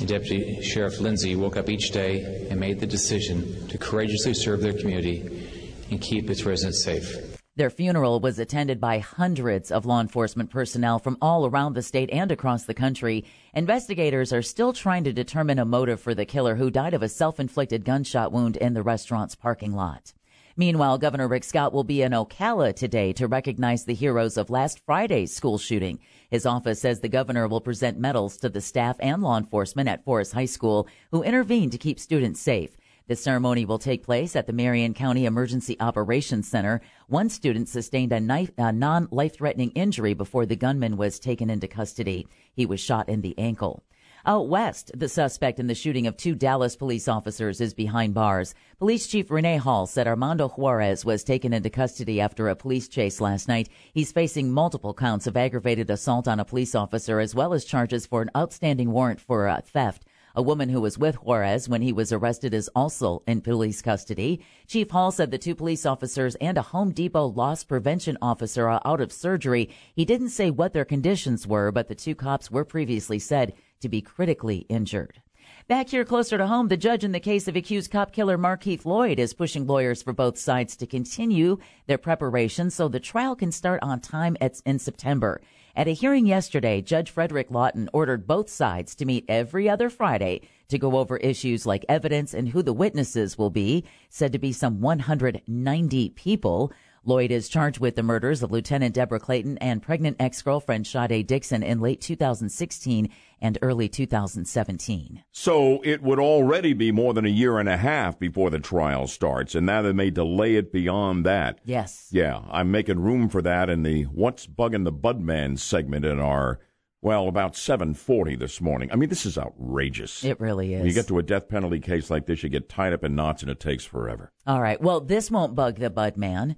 and Deputy Sheriff Lindsey woke up each day and made the decision to courageously serve their community and keep its residents safe. Their funeral was attended by hundreds of law enforcement personnel from all around the state and across the country. Investigators are still trying to determine a motive for the killer who died of a self inflicted gunshot wound in the restaurant's parking lot. Meanwhile, Governor Rick Scott will be in Ocala today to recognize the heroes of last Friday's school shooting. His office says the governor will present medals to the staff and law enforcement at Forest High School who intervened to keep students safe. The ceremony will take place at the Marion County Emergency Operations Center. One student sustained a, a non life threatening injury before the gunman was taken into custody. He was shot in the ankle. Out west, the suspect in the shooting of two Dallas police officers is behind bars. Police Chief Renee Hall said Armando Juarez was taken into custody after a police chase last night. He's facing multiple counts of aggravated assault on a police officer as well as charges for an outstanding warrant for uh, theft A woman who was with Juarez when he was arrested is also in police custody. Chief Hall said the two police officers and a Home Depot loss prevention officer are out of surgery. He didn't say what their conditions were, but the two cops were previously said to be critically injured. Back here closer to home, the judge in the case of accused cop killer Markeith Lloyd is pushing lawyers for both sides to continue their preparations so the trial can start on time at, in September. At a hearing yesterday, Judge Frederick Lauten ordered both sides to meet every other Friday to go over issues like evidence and who the witnesses will be, said to be some 190 people. Lloyd is charged with the murders of Lieutenant Deborah Clayton and pregnant ex-girlfriend Sade Dixon in late 2016 and early 2017. So it would already be more than a year and a half before the trial starts, and now they may delay it beyond that. Yes. Yeah, I'm making room for that in the What's Bugging the Budman segment in our, well, about 740 this morning. I mean, this is outrageous. It really is. When you get to a death penalty case like this, you get tied up in knots and it takes forever. All right. Well, this won't bug the Budman.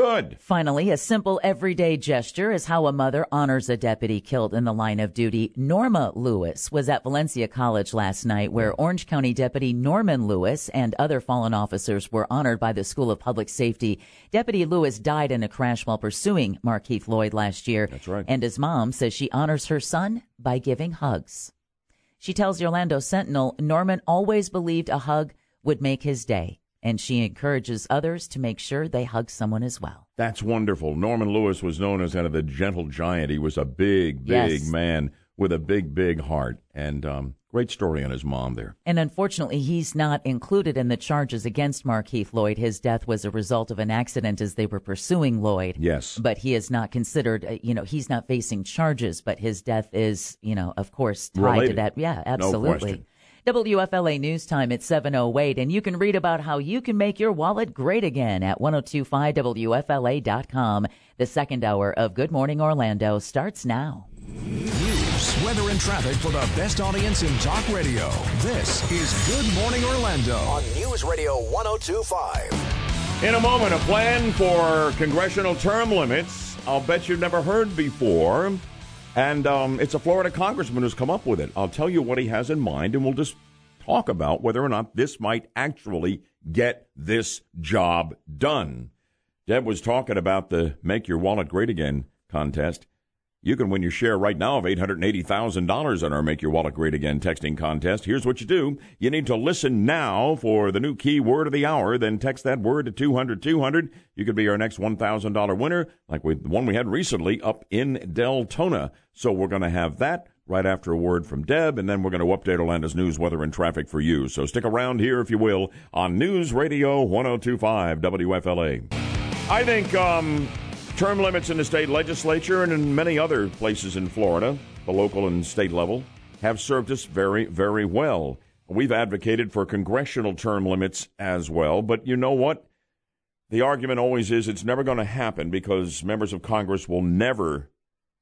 Good. Finally, a simple everyday gesture is how a mother honors a deputy killed in the line of duty. Norma Lewis was at Valencia College last night, where Orange County Deputy Norman Lewis and other fallen officers were honored by the School of Public Safety. Deputy Lewis died in a crash while pursuing Markeith Lloyd last year. That's right. And his mom says she honors her son by giving hugs. She tells the Orlando Sentinel Norman always believed a hug would make his day and she encourages others to make sure they hug someone as well. That's wonderful. Norman Lewis was known as kind of the gentle giant. He was a big, big Yes. man with a big, big heart. And um, great story on his mom there. And unfortunately, he's not included in the charges against Mark Markeith Lloyd. His death was a result of an accident as they were pursuing Lloyd. Yes. But he is not considered, uh, you know, he's not facing charges, but his death is, you know, of course, tied to Related. that. Yeah, No absolutely. question. WFLA News Time at 7.08, and you can read about how you can make your wallet great again at 1025WFLA.com. The second hour of Good Morning Orlando starts now. News, weather, and traffic for the best audience in talk radio. This is Good Morning Orlando on News Radio 1025. In a moment, a plan for congressional term limits. I'll bet you've never heard before. And um, it's a Florida congressman who's come up with it. I'll tell you what he has in mind, and we'll just talk about whether or not this might actually get this job done. Deb was talking about the Make Your Wallet Great Again contest. You can win your share right now of $880,000 on our Make Your Wallet Great Again texting contest. Here's what you do. You need to listen now for the new key word of the hour, then text that word to 200 200. You could be our next $1,000 winner, like we, the one we had recently up in Deltona. So we're going to have that right after a word from Deb, and then we're going to update Orlando's news, weather, and traffic for you. So stick around here, if you will, on News Radio 1025 WFLA. I think um, term limits in the state legislature and in many other places in Florida, the local and state level, have served us very, very well. We've advocated for congressional term limits as well, but you know what? The argument always is it's never going to happen because members of Congress will never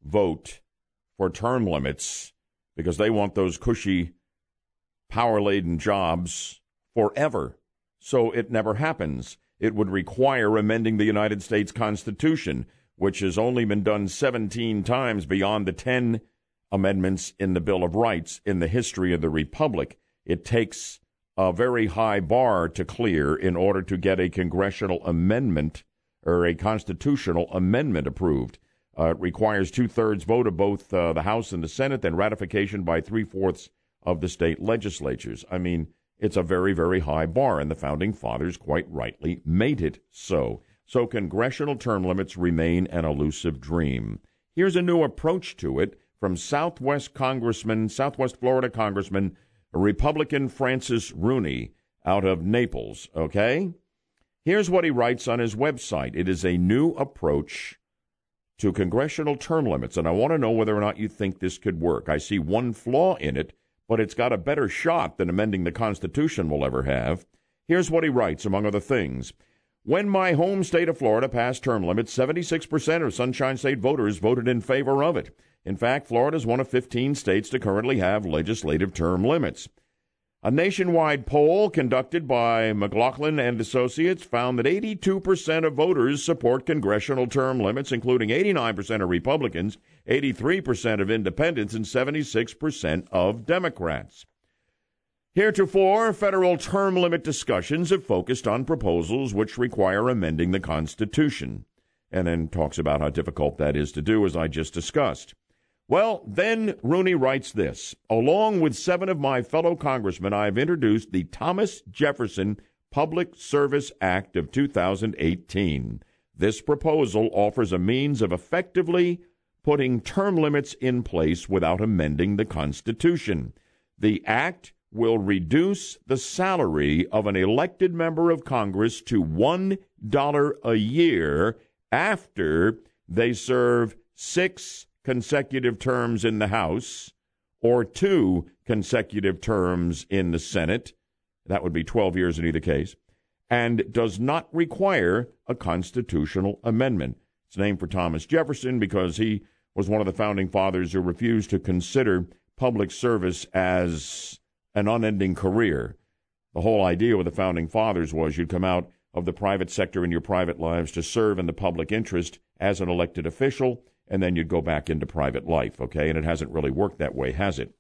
vote for term limits because they want those cushy, power laden jobs forever. So it never happens. It would require amending the United States Constitution, which has only been done 17 times beyond the 10 amendments in the Bill of Rights in the history of the Republic. It takes a very high bar to clear in order to get a congressional amendment or a constitutional amendment approved. Uh, it requires two thirds vote of both uh, the House and the Senate, then ratification by three fourths of the state legislatures. I mean, it's a very, very high bar, and the founding fathers quite rightly made it so. So congressional term limits remain an elusive dream. Here's a new approach to it from Southwest Congressman, Southwest Florida Congressman, Republican Francis Rooney out of Naples, okay? Here's what he writes on his website. It is a new approach to congressional term limits, and I want to know whether or not you think this could work. I see one flaw in it, but it's got a better shot than amending the Constitution will ever have. Here's what he writes, among other things. When my home state of Florida passed term limits, 76% of Sunshine State voters voted in favor of it. In fact, Florida is one of 15 states to currently have legislative term limits. A nationwide poll conducted by McLaughlin and Associates found that 82% of voters support congressional term limits, including 89% of Republicans, 83% of independents, and 76% of Democrats. Heretofore, federal term limit discussions have focused on proposals which require amending the Constitution, and then talks about how difficult that is to do, as I just discussed. Well, then Rooney writes this Along with seven of my fellow congressmen, I have introduced the Thomas Jefferson Public Service Act of 2018. This proposal offers a means of effectively putting term limits in place without amending the Constitution. The act will reduce the salary of an elected member of Congress to $1 a year after they serve six consecutive terms in the House or two consecutive terms in the Senate. That would be 12 years in either case. And does not require a constitutional amendment. It's named for Thomas Jefferson because he was one of the founding fathers who refused to consider public service as an unending career. The whole idea with the founding fathers was you'd come out of the private sector in your private lives to serve in the public interest as an elected official, and then you'd go back into private life, okay? And it hasn't really worked that way, has it?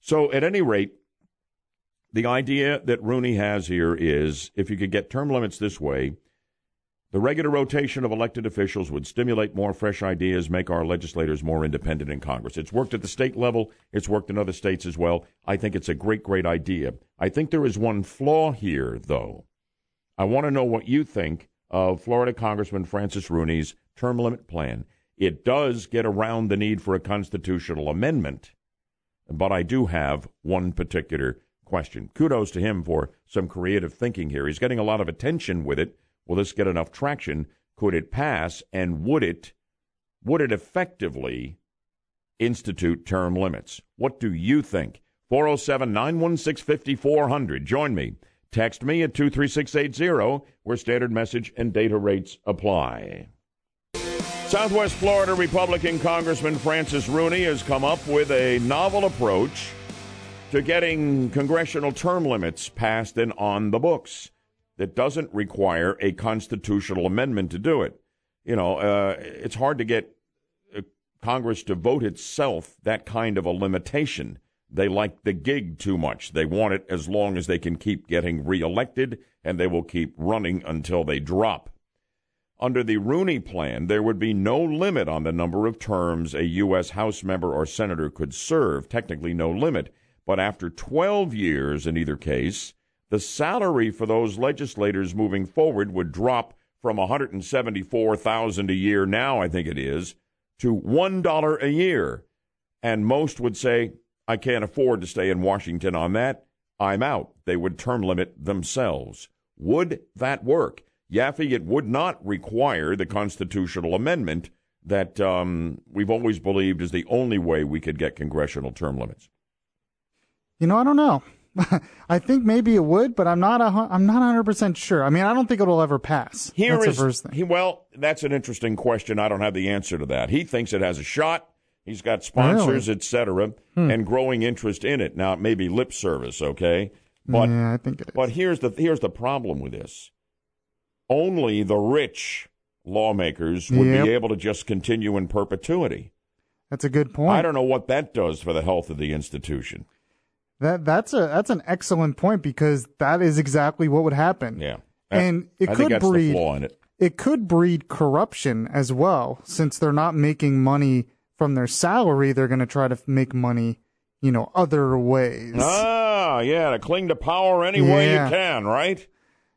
So, at any rate, the idea that Rooney has here is if you could get term limits this way, the regular rotation of elected officials would stimulate more fresh ideas, make our legislators more independent in Congress. It's worked at the state level, it's worked in other states as well. I think it's a great, great idea. I think there is one flaw here, though. I want to know what you think of Florida Congressman Francis Rooney's term limit plan. It does get around the need for a constitutional amendment, but I do have one particular question. Kudos to him for some creative thinking here. He's getting a lot of attention with it. Will this get enough traction? Could it pass? And would it would it effectively institute term limits? What do you think? 407 916 5400. Join me. Text me at 23680, where standard message and data rates apply. Southwest Florida Republican Congressman Francis Rooney has come up with a novel approach to getting congressional term limits passed and on the books that doesn't require a constitutional amendment to do it. You know, uh, it's hard to get uh, Congress to vote itself that kind of a limitation. They like the gig too much. They want it as long as they can keep getting reelected, and they will keep running until they drop. Under the Rooney plan, there would be no limit on the number of terms a U.S. House member or senator could serve, technically, no limit. But after 12 years in either case, the salary for those legislators moving forward would drop from 174,000 a year now, I think it is, to $1 a year. And most would say, I can't afford to stay in Washington on that. I'm out. They would term limit themselves. Would that work? Yaffee, it would not require the constitutional amendment that um, we've always believed is the only way we could get congressional term limits. You know, I don't know. (laughs) I think maybe it would, but I'm not. A, I'm not 100 percent sure. I mean, I don't think it'll ever pass. Here that's is- the first thing. he- well, that's an interesting question. I don't have the answer to that. He thinks it has a shot. He's got sponsors, Really? et cetera, Hmm. and growing interest in it. Now, it may be lip service, okay, but yeah, I think it is. but here's the here's the problem with this. Only the rich lawmakers would Yep. be able to just continue in perpetuity. That's a good point. I don't know what that does for the health of the institution. That that's a that's an excellent point because that is exactly what would happen. Yeah, and it I could breed it. it could breed corruption as well since they're not making money from their salary they're going to try to make money you know other ways Ah, yeah, to cling to power any way you can, right?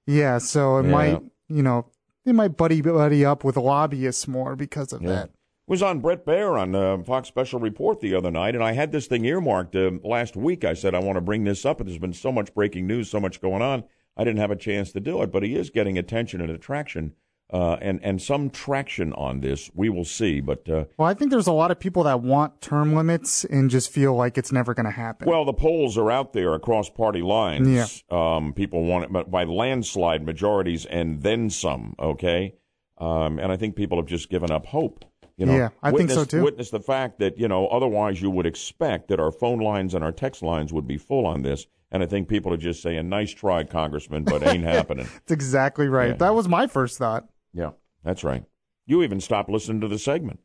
yeah so it Yeah. might you know they might buddy buddy up with lobbyists more because of that It was on Bret Baier on uh, Fox Special Report the other night, and I had this thing earmarked uh, last week. I said I want to bring this up, and there's been so much breaking news, so much going on. I didn't have a chance to do it, but he is getting attention and attraction, uh, and and some traction on this. We will see, but uh, well i think there's a lot of people that want term limits and just feel like it's never going to happen well, the polls are out there across party lines. Um, people want it but by landslide majorities and then some. Okay, um, and I think people have just given up hope. You know, Yeah, I think so, witness- too. Witness the fact that you know, otherwise you would expect that our phone lines and our text lines would be full on this, and I think people are just saying, "Nice try, Congressman," but ain't (laughs) happening. that's exactly right Yeah. that was my first thought Yeah, that's right. You even stopped listening to the segment.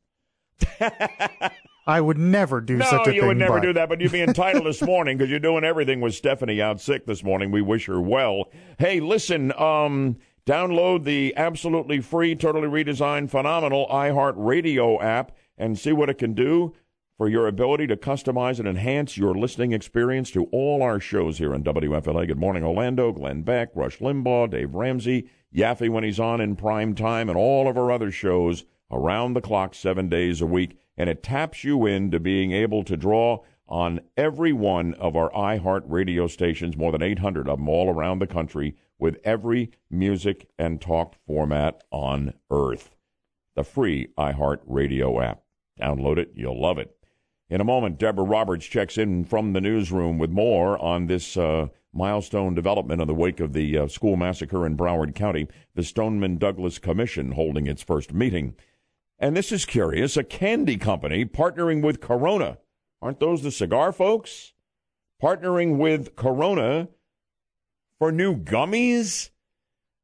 (laughs) I would never do no, such a thing. No, you would never but- do that, but you'd be entitled this morning because you're doing everything with Stephanie out sick this morning. We wish her well. Hey, listen, um, download the absolutely free, totally redesigned, phenomenal iHeartRadio app and see what it can do for your ability to customize and enhance your listening experience to all our shows here on WFLA. Good morning, Orlando, Glenn Beck, Rush Limbaugh, Dave Ramsey, Yaffee when he's on in prime time, and all of our other shows around the clock, seven days a week. And it taps you into being able to draw on every one of our iHeart radio stations, more than 800 of them all around the country, with every music and talk format on earth. The free iHeart radio app. Download it, you'll love it. In a moment, Deborah Roberts checks in from the newsroom with more on this uh, milestone development in the wake of the uh, school massacre in Broward County, the Stoneman Douglas Commission holding its first meeting. And this is curious a candy company partnering with Corona. Aren't those the cigar folks? Partnering with Corona for new gummies?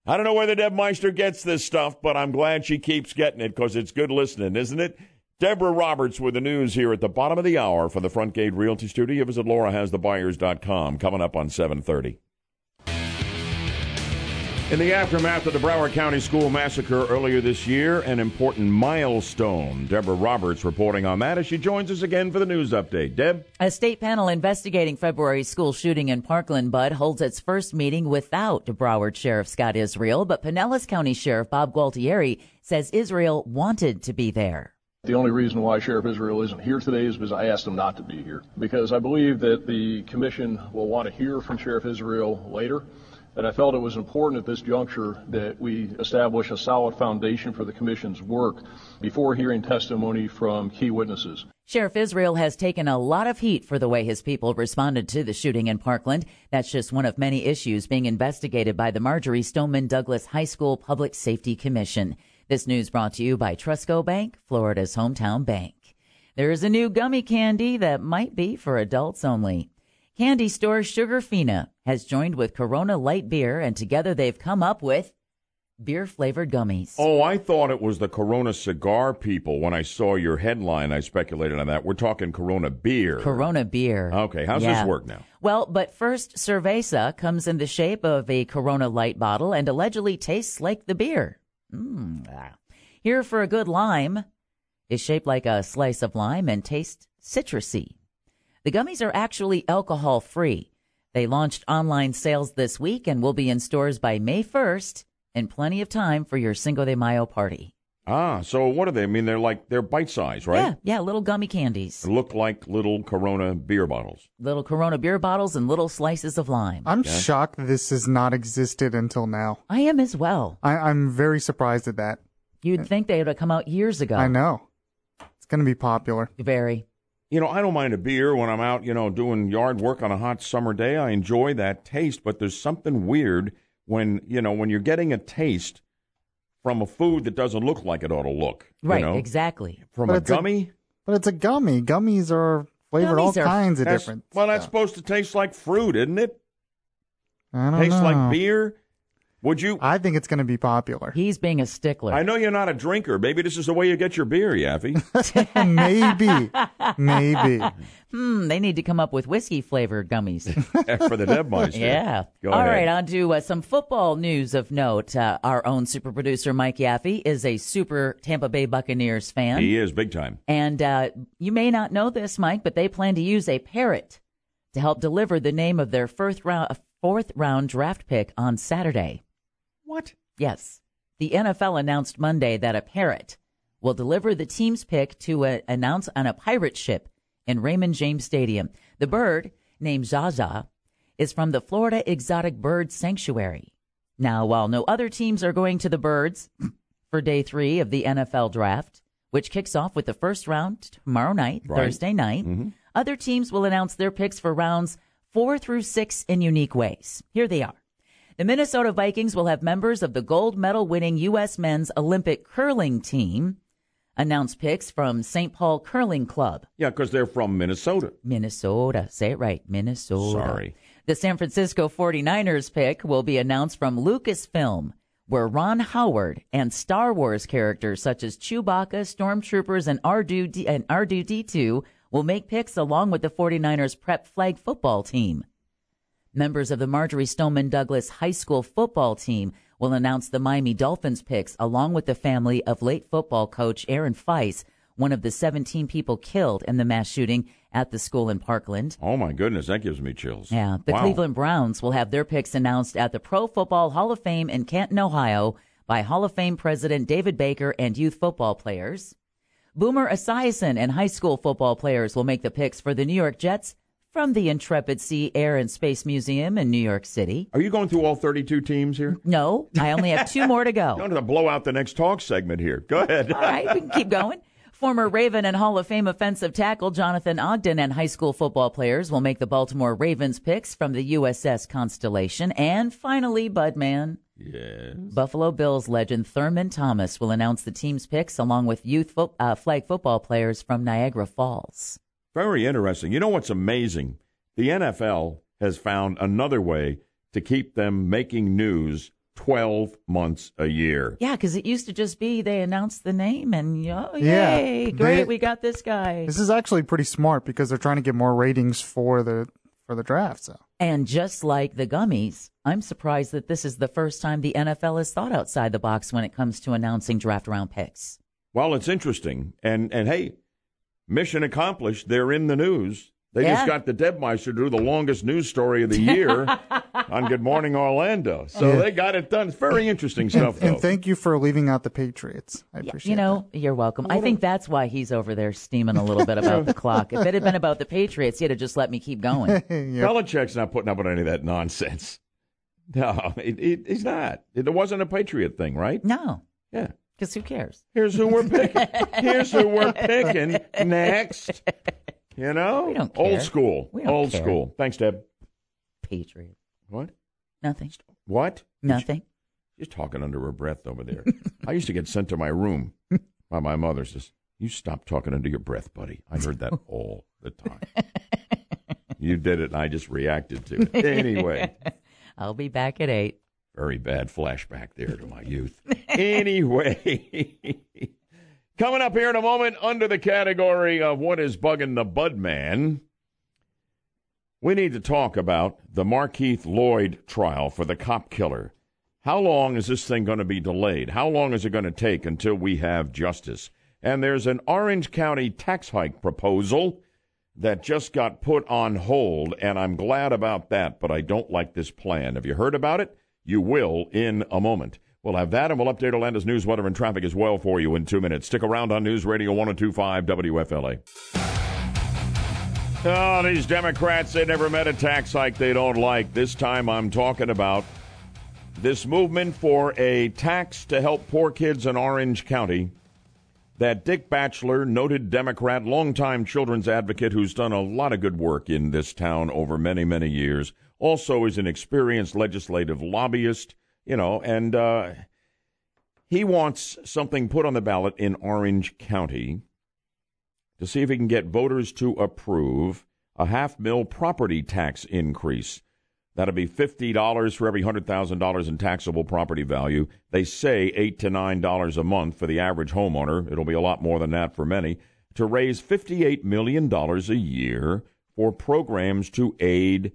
I don't know where the Deb Meister gets this stuff, but I'm glad she keeps getting it because it's good listening, isn't it? Deborah Roberts with the news here at the bottom of the hour from the Front Gate Realty Studio. Visit laurahasthebuyers.com coming up on 730. In the aftermath of the Broward County School massacre earlier this year, an important milestone. Deborah Roberts reporting on that as she joins us again for the news update. Deb? A state panel investigating February's school shooting in Parkland Bud holds its first meeting without Broward Sheriff Scott Israel, but Pinellas County Sheriff Bob Gualtieri says Israel wanted to be there. The only reason why Sheriff Israel isn't here today is because I asked him not to be here. Because I believe that the commission will want to hear from Sheriff Israel later. And I felt it was important at this juncture that we establish a solid foundation for the commission's work before hearing testimony from key witnesses. Sheriff Israel has taken a lot of heat for the way his people responded to the shooting in Parkland. That's just one of many issues being investigated by the Marjorie Stoneman Douglas High School Public Safety Commission. This news brought to you by Trustco Bank, Florida's hometown bank. There is a new gummy candy that might be for adults only. Candy store Sugarfina has joined with Corona Light Beer, and together they've come up with beer flavored gummies. Oh, I thought it was the Corona cigar people. When I saw your headline, I speculated on that. We're talking Corona beer. Corona beer. Okay, how's Yeah. this work now? Well, but first, Cerveza comes in the shape of a Corona Light bottle and allegedly tastes like the beer. Mm. Here for a good lime is shaped like a slice of lime and tastes citrusy. The gummies are actually alcohol free. They launched online sales this week and will be in stores by May 1st in plenty of time for your Cinco de Mayo party. Ah, so what are they? I mean, they're like they're bite sized, right? Yeah, yeah, little gummy candies. They look like little Corona beer bottles. Little Corona beer bottles and little slices of lime. I'm shocked this has not existed until now. I am as well. I, I'm very surprised at that. You'd think they would have come out years ago. I know. It's going to be popular. Very. You know, I don't mind a beer when I'm out, you know, doing yard work on a hot summer day. I enjoy that taste, but there's something weird when, you know, when you're getting a taste from a food that doesn't look like it ought to look. you Right, know? exactly. From But a it's a- gummy? But it's a gummy. Gummies are flavored all are- kinds of different. Well, that's supposed to taste like fruit, isn't it? I don't Tastes know. like beer? Would you? I think it's going to be popular. He's being a stickler. I know you're not a drinker. Maybe this is the way you get your beer, Yaffee. (laughs) Maybe. Maybe. (laughs) Hmm, they need to come up with whiskey flavored gummies. (laughs) For the Deb Meister. yeah. Go All ahead. right, on to uh, some football news of note. Uh, our own super producer, Mike Yaffee, is a super Tampa Bay Buccaneers fan. He is big time. And uh, you may not know this, Mike, but they plan to use a parrot to help deliver the name of their fourth round, fourth round draft pick on Saturday. What? Yes. The NFL announced Monday that a parrot will deliver the team's pick to uh, announce on a pirate ship in Raymond James Stadium. The bird, named Zaza, is from the Florida Exotic Bird Sanctuary. Now, while no other teams are going to the birds (clears throat) for day three of the NFL draft, which kicks off with the first round tomorrow night, Right. Thursday night, other teams will announce their picks for rounds four through six in unique ways. Here they are. The Minnesota Vikings will have members of the gold medal winning U.S. men's Olympic curling team announce picks from St. Paul Curling Club. Yeah, because they're from Minnesota. Minnesota. Say it right. Minnesota. Sorry. The San Francisco 49ers pick will be announced from Lucasfilm, where Ron Howard and Star Wars characters such as Chewbacca, Stormtroopers, and R2 and R2D2 will make picks along with the 49ers prep flag football team. Members of the Marjorie Stoneman Douglas High School football team will announce the Miami Dolphins picks along with the family of late football coach Aaron Feis, one of the 17 people killed in the mass shooting at the school in Parkland. Oh my goodness, that gives me chills. Yeah, the Wow. Cleveland Browns will have their picks announced at the Pro Football Hall of Fame in Canton, Ohio by Hall of Fame President David Baker and youth football players. Boomer Esiason and high school football players will make the picks for the New York Jets from the Intrepid Sea, Air, and Space Museum in New York City. Are you going through all 32 teams here? No, I only have two more to go. (laughs) Don't going to blow out the next talk segment here. Go ahead. All right, we can keep going. Former Raven and Hall of Fame offensive tackle Jonathan Ogden and high school football players will make the Baltimore Ravens picks from the USS Constellation. And finally, Budman. Yes. Buffalo Bills legend Thurman Thomas will announce the team's picks along with youth fo- uh, flag football players from Niagara Falls. Very interesting. You know what's amazing? The NFL has found another way to keep them making news 12 months a year. Yeah, because it used to just be they announced the name and oh, Yeah, yay, great, they- we got this guy. This is actually pretty smart because they're trying to get more ratings for the for the draft. So And just like the gummies, I'm surprised that this is the first time the NFL has thought outside the box when it comes to announcing draft round picks. Well, it's interesting. And and hey, mission accomplished. They're in the news. They Yeah. just got the Debmeister to do the longest news story of the year (laughs) on Good Morning Orlando. So Yeah. they got it done. It's very interesting stuff, and, though. and thank you for leaving out the Patriots. I appreciate it. You know, you're welcome. I think that's why he's over there steaming a little bit (laughs) about the clock. If it had been about the Patriots, he'd have just let me keep going. (laughs) Belichick's not putting up with any of that nonsense. No, it, it, he's not. It wasn't a Patriot thing, right? No. Yeah. Because who cares? Here's who we're picking. (laughs) Here's who we're picking next. You know? We don't care. Old school. We don't Old care. school. Thanks, Deb. Patriot. What? Nothing. What? Nothing. She's talking under her breath over there. (laughs) I used to get sent to my room by my mother. Says, "You stop talking under your breath, buddy." I heard that (laughs) all the time. you did it, and I just reacted to it. Anyway, I'll be back at eight. Very bad flashback there to my youth. (laughs) Anyway, (laughs) coming up here in a moment under the category of what is bugging the bud man. We need to talk about the Markeith Lloyd trial for the cop killer. How long is this thing going to be delayed? How long is it going to take until we have justice? And there's an Orange County tax hike proposal that just got put on hold, and I'm glad about that, but I don't like this plan. Have you heard about it? You will in a moment. We'll have that, and we'll update Orlando's news, weather, and traffic as well for you in two minutes. Stick around on News Radio 1025 WFLA. Oh, these Democrats, they never met a tax hike they don't like. This time I'm talking about this movement for a tax to help poor kids in Orange County that Dick Batchelor, noted Democrat, longtime children's advocate who's done a lot of good work in this town over many, many years, also is an experienced legislative lobbyist, you know, and uh, he wants something put on the ballot in Orange County to see if he can get voters to approve a half mil property tax increase. That'll be fifty dollars for every hundred thousand dollars in taxable property value. They say eight to nine dollars a month for the average homeowner. It'll be a lot more than that for many. To raise fifty-eight million dollars a year for programs to aid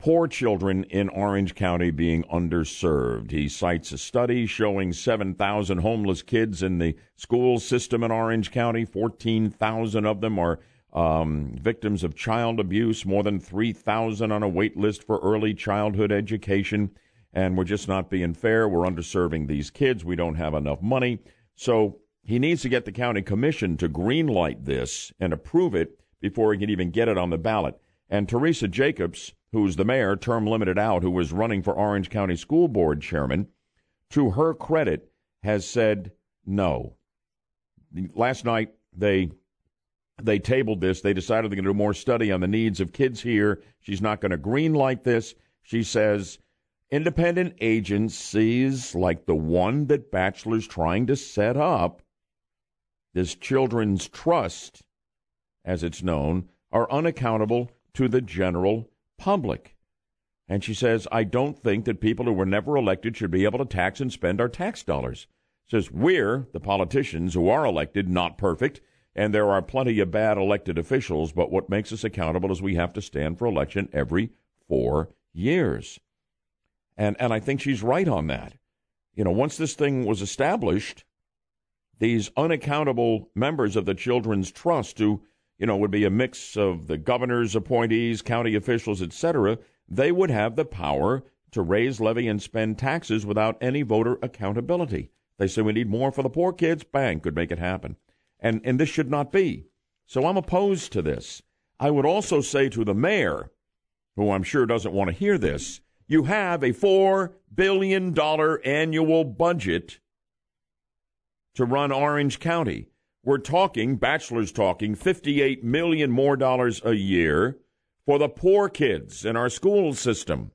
poor children in Orange County being underserved. He cites a study showing 7,000 homeless kids in the school system in Orange County. 14,000 of them are um, victims of child abuse, more than 3,000 on a wait list for early childhood education. And we're just not being fair. We're underserving these kids. We don't have enough money. So he needs to get the county commission to greenlight this and approve it before he can even get it on the ballot. And Teresa Jacobs, who's the mayor, term limited out, who was running for Orange County School Board chairman, to her credit, has said no. Last night they they tabled this. They decided they're going to do more study on the needs of kids here. She's not going to green greenlight this. She says independent agencies like the one that Batchelor's trying to set up, this Children's Trust, as it's known, are unaccountable to the general public. And she says, I don't think that people who were never elected should be able to tax and spend our tax dollars. Says, we're, the politicians who are elected, not perfect, and there are plenty of bad elected officials, but what makes us accountable is we have to stand for election every four years. And, and I think she's right on that. You know, once this thing was established, these unaccountable members of the Children's Trust, who, you know, would be a mix of the governor's appointees, county officials, etc., they would have the power to raise, levy, and spend taxes without any voter accountability. They say we need more for the poor kids. Bang, could make it happen. And, and this should not be. So I'm opposed to this. I would also say to the mayor, who I'm sure doesn't want to hear this, you have a $4 billion annual budget to run Orange County. We're talking, Batchelor's talking, 58 million more dollars a year for the poor kids in our school system.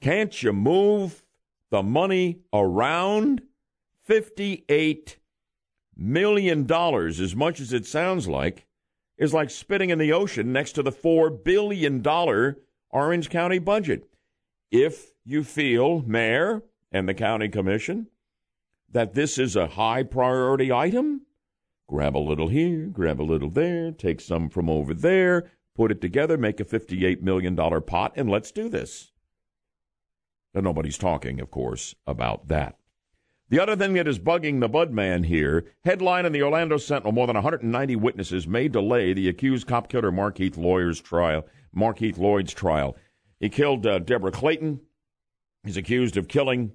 Can't you move the money around? 58 million dollars, as much as it sounds like, is like spitting in the ocean next to the 4 billion dollar Orange County budget. If you feel, Mayor and the County Commission, that this is a high priority item, grab a little here, grab a little there, take some from over there, put it together, make a $58 million pot, and let's do this. And nobody's talking, of course, about that. The other thing that is bugging the Budman here headline in the Orlando Sentinel more than 190 witnesses may delay the accused cop killer Markeith Lawyer's trial. Markeith Lloyd's trial. He killed uh, Deborah Clayton. He's accused of killing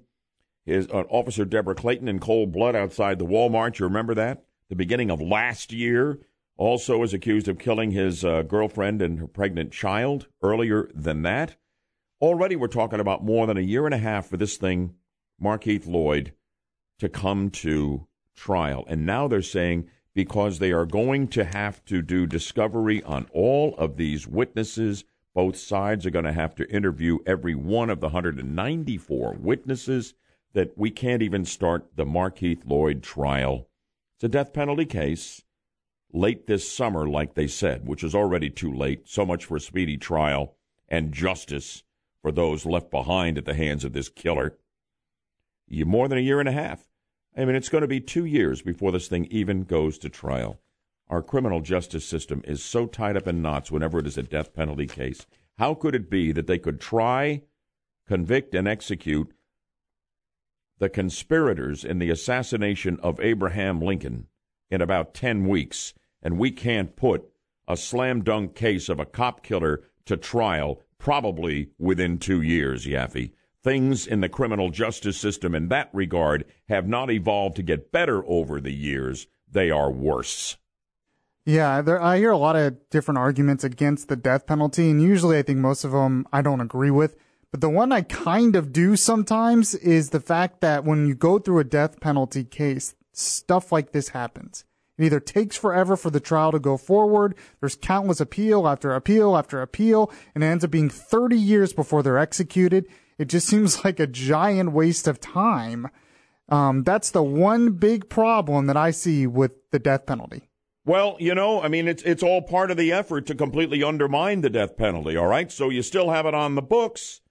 his uh, officer Deborah Clayton in cold blood outside the Walmart. You remember that? The beginning of last year. Also is accused of killing his uh, girlfriend and her pregnant child earlier than that. Already we're talking about more than a year and a half for this thing, Markeith Lloyd, to come to trial. And now they're saying because they are going to have to do discovery on all of these witnesses, both sides are going to have to interview every one of the 194 witnesses that we can't even start the Markeith Lloyd trial. It's a death penalty case late this summer, like they said, which is already too late. So much for a speedy trial and justice for those left behind at the hands of this killer. You more than a year and a half. I mean, it's going to be two years before this thing even goes to trial. Our criminal justice system is so tied up in knots whenever it is a death penalty case. How could it be that they could try, convict, and execute the conspirators in the assassination of Abraham Lincoln in about 10 weeks, and we can't put a slam dunk case of a cop killer to trial probably within two years, Yaffee. Things in the criminal justice system in that regard have not evolved to get better over the years. They are worse. Yeah, there, I hear a lot of different arguments against the death penalty, and usually I think most of them I don't agree with. But the one I kind of do sometimes is the fact that when you go through a death penalty case, stuff like this happens. It either takes forever for the trial to go forward, there's countless appeal after appeal after appeal, and it ends up being 30 years before they're executed. It just (laughs) seems like a giant waste of time. Um, that's the one big problem that I see with the death penalty. Well, you know, I mean, it's it's all part of the effort to completely undermine the death penalty. All right, so you still have it on the books,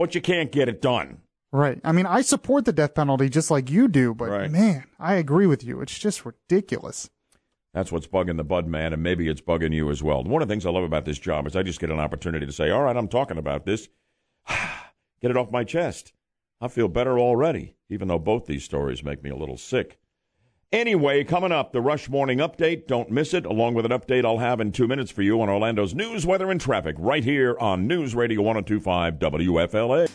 but you can't get it done. Right. I mean, I support the death penalty just like you do, but Right. man, I agree with you. It's just ridiculous. That's what's bugging the Bud man, and maybe it's bugging you as well. One of the things I love about this job is I just get an opportunity to say, all right, I'm talking about this. (sighs) get it off my chest. I feel better already, even though both these stories make me a little sick. Anyway, coming up, the Rush Morning Update. Don't miss it, along with an update I'll have in two minutes for you on Orlando's news, weather, and traffic, right here on News Radio 1025 WFLA.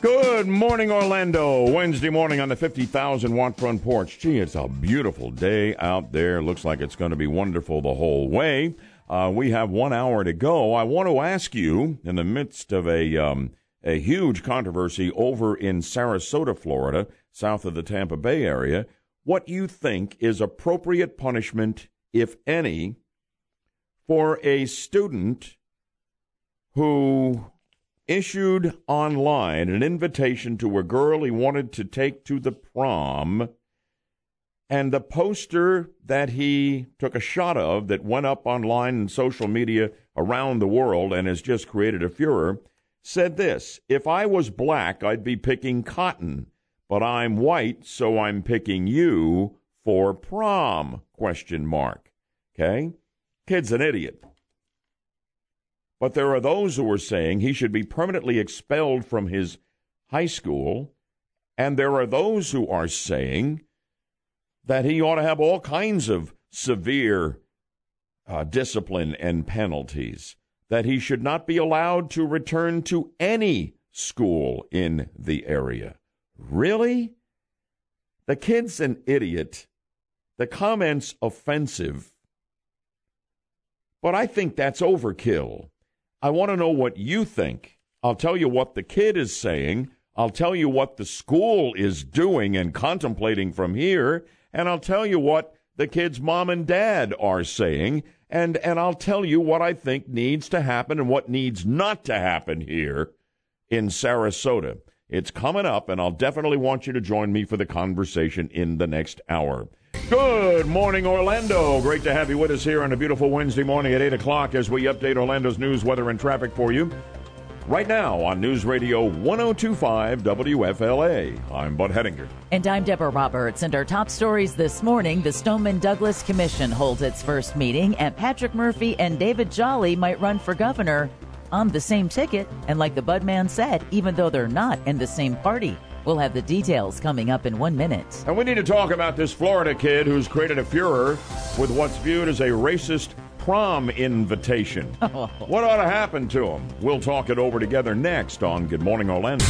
Good morning, Orlando. Wednesday morning on the 50,000 watt front porch. Gee, it's a beautiful day out there. Looks like it's going to be wonderful the whole way. Uh, we have one hour to go. I want to ask you, in the midst of a um, a huge controversy over in Sarasota, Florida, south of the Tampa Bay area, what you think is appropriate punishment, if any, for a student who issued online an invitation to a girl he wanted to take to the prom And the poster that he took a shot of that went up online and social media around the world and has just created a furor said this If I was black, I'd be picking cotton, but I'm white, so I'm picking you for prom? Question mark. Okay? Kid's an idiot. But there are those who are saying he should be permanently expelled from his high school, and there are those who are saying that he ought to have all kinds of severe uh, discipline and penalties, that he should not be allowed to return to any school in the area. Really? The kid's an idiot. The comment's offensive. But I think that's overkill. I want to know what you think. I'll tell you what the kid is saying. I'll tell you what the school is doing and contemplating from here. And I'll tell you what the kid's mom and dad are saying. And, and I'll tell you what I think needs to happen and what needs not to happen here in Sarasota. It's coming up, and I'll definitely want you to join me for the conversation in the next hour. Good morning, Orlando. Great to have you with us here on a beautiful Wednesday morning at 8 o'clock as we update Orlando's news, weather, and traffic for you. Right now on News Radio 1025 WFLA. I'm Bud Hedinger. And I'm Deborah Roberts. And our top stories this morning the Stoneman Douglas Commission holds its first meeting, and Patrick Murphy and David Jolly might run for governor on the same ticket. And like the Budman said, even though they're not in the same party. We'll have the details coming up in one minute. And we need to talk about this Florida kid who's created a furor with what's viewed as a racist prom invitation. (laughs) what ought to happen to him? We'll talk it over together next on Good Morning Orlando.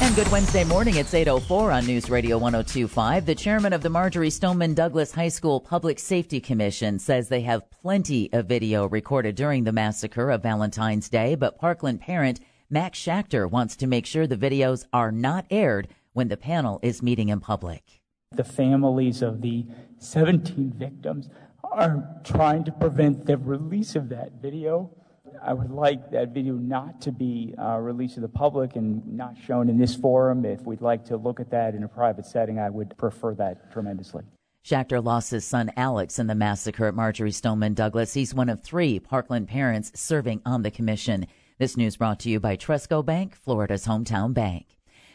And good Wednesday morning. It's 8.04 on News Radio 1025. The chairman of the Marjory Stoneman Douglas High School Public Safety Commission says they have plenty of video recorded during the massacre of Valentine's Day, but Parkland parent Max Schachter wants to make sure the videos are not aired when the panel is meeting in public. The families of the 17 victims are trying to prevent the release of that video. I would like that video not to be uh, released to the public and not shown in this forum. If we'd like to look at that in a private setting, I would prefer that tremendously. Schachter lost his son Alex in the massacre at Marjory Stoneman Douglas. He's one of three Parkland parents serving on the commission. This news brought to you by Trustco Bank, Florida's hometown bank.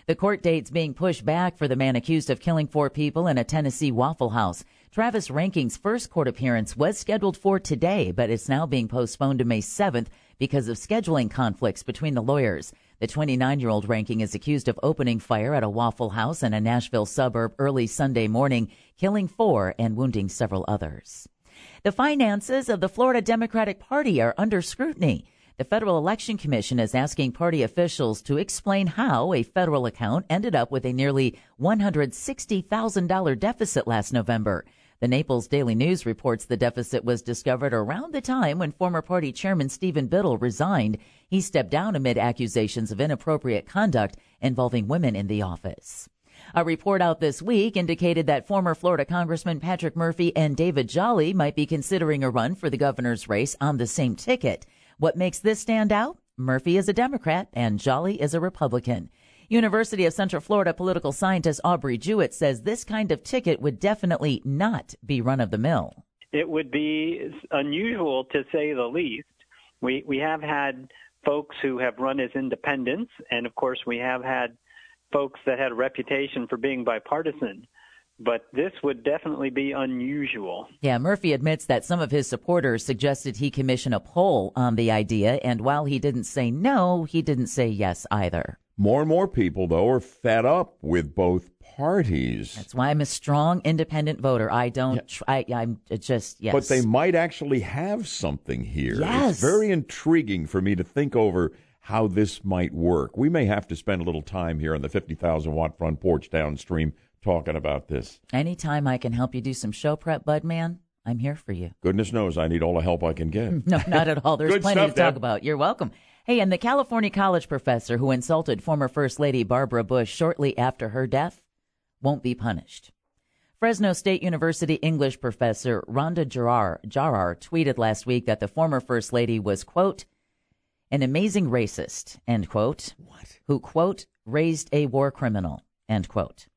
The court date's being pushed back for the man accused of killing four people in a Tennessee Waffle House. Travis Reinking's first court appearance was scheduled for today, but it's now being postponed to May 7th because of scheduling conflicts between the lawyers. The 29 year old Ranking is accused of opening fire at a Waffle House in a Nashville suburb early Sunday morning, killing four and wounding several others. The finances of the Florida Democratic Party are under scrutiny. The Federal Election Commission is asking party officials to explain how a federal account ended up with a nearly $160,000 deficit last November. The Naples Daily News reports the deficit was discovered around the time when former party chairman Stephen Bittel resigned. He stepped down amid accusations of inappropriate conduct involving women in the office. A report out this week indicated that former Florida Congressman Patrick Murphy and David Jolly might be considering a run for the governor's race on the same ticket. What makes this stand out? Murphy is a Democrat and Jolly is a Republican. University of Central Florida political scientist Aubrey Jewett says this kind of ticket would definitely not be run of the mill. It would be unusual to say the least. We we have had folks who have run as independents, and of course we have had folks that had a reputation for being bipartisan but this would definitely be unusual. Yeah, Murphy admits that some of his supporters suggested he commission a poll on the idea, and while he didn't say no, he didn't say yes either. More and more people, though, are fed up with both parties. That's why I'm a strong independent voter. I don't. Yeah. Try, I'm just yes. But they might actually have something here. Yes. It's very intriguing for me to think over how this might work. We may have to spend a little time here on the 50,000 watt front porch downstream talking about this. Anytime I can help you do some show prep, Bud Man, I'm here for you. Goodness knows I need all the help I can get. (laughs) no, not at all. (laughs) There's plenty stuff, to talk Deb. about. You're welcome. Hey, and the California college professor who insulted former First Lady Barbara Bush shortly after her death won't be punished. Fresno State University English professor Randa Jarrar, Jarrar tweeted last week that the former First Lady was, quote, an amazing racist, end quote, what? who, quote, raised a war criminal, end quote.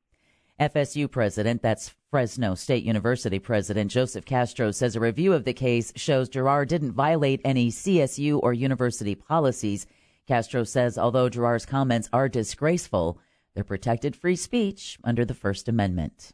FSU president, that's Fresno State University president Joseph Castro says a review of the case shows Gerard didn't violate any CSU or university policies. Castro says although Gerard's comments are disgraceful, they're protected free speech under the First Amendment.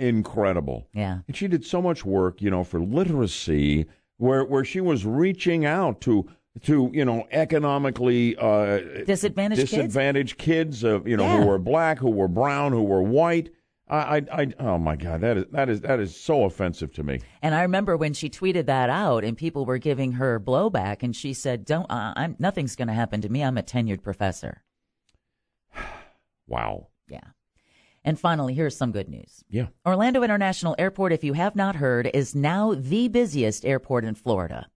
Incredible. Yeah. And she did so much work, you know, for literacy, where where she was reaching out to to you know economically uh, Disadvantaged kids? disadvantaged kids, of you know Yeah. who were black, who were brown, who were white. I, I, I, oh my God, that is that is that is so offensive to me. And I remember when she tweeted that out, and people were giving her blowback, and she said, "Don't, uh, I'm nothing's going to happen to me. I'm a tenured professor." (sighs) Wow. Yeah. And finally, here's some good news. Yeah. Orlando International Airport, if you have not heard, is now the busiest airport in Florida.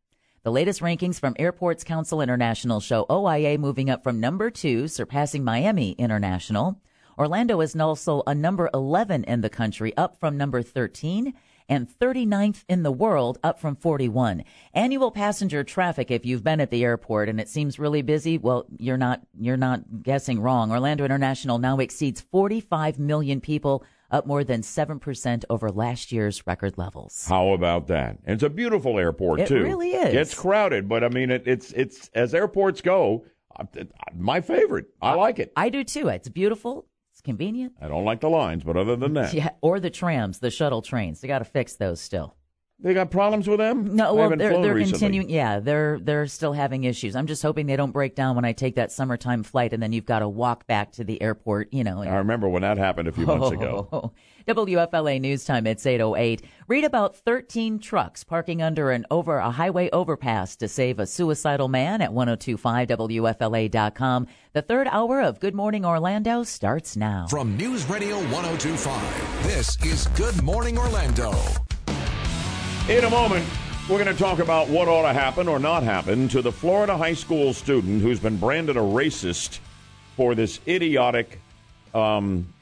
The latest rankings from Airports Council International show OIA moving up from number two, surpassing Miami International. Orlando is also a number 11 in the country, up from number 13, and 39th in the world, up from 41. Annual passenger traffic, if you've been at the airport and it seems really busy, well, you're not, you're not guessing wrong. Orlando International now exceeds 45 million people, up more than 7% over last year's record levels. How about that? And it's a beautiful airport It too. It really is. It's crowded, but I mean, it, it's it's as airports go, my favorite. I like it. I do too. It's beautiful. Convenient. I don't like the lines, but other than that, (laughs) Yeah, or the trams, the shuttle trains. They got to fix those still. They got problems with them. No, well, they're they're recently. continuing. Yeah, they're they're still having issues. I'm just hoping they don't break down when I take that summertime flight, and then you've got to walk back to the airport. You know. and- I remember when that happened a few months ago. (laughs) WFLA News Time. It's 8:08. Read about 13 trucks parking under an over a highway overpass to save a suicidal man at 1025wfla.com. The third hour of Good Morning Orlando starts now. From News Radio 1025, this is Good Morning Orlando. In a moment, we're going to talk about what ought to happen or not happen to the Florida high school student who's been branded a racist for this idiotic um,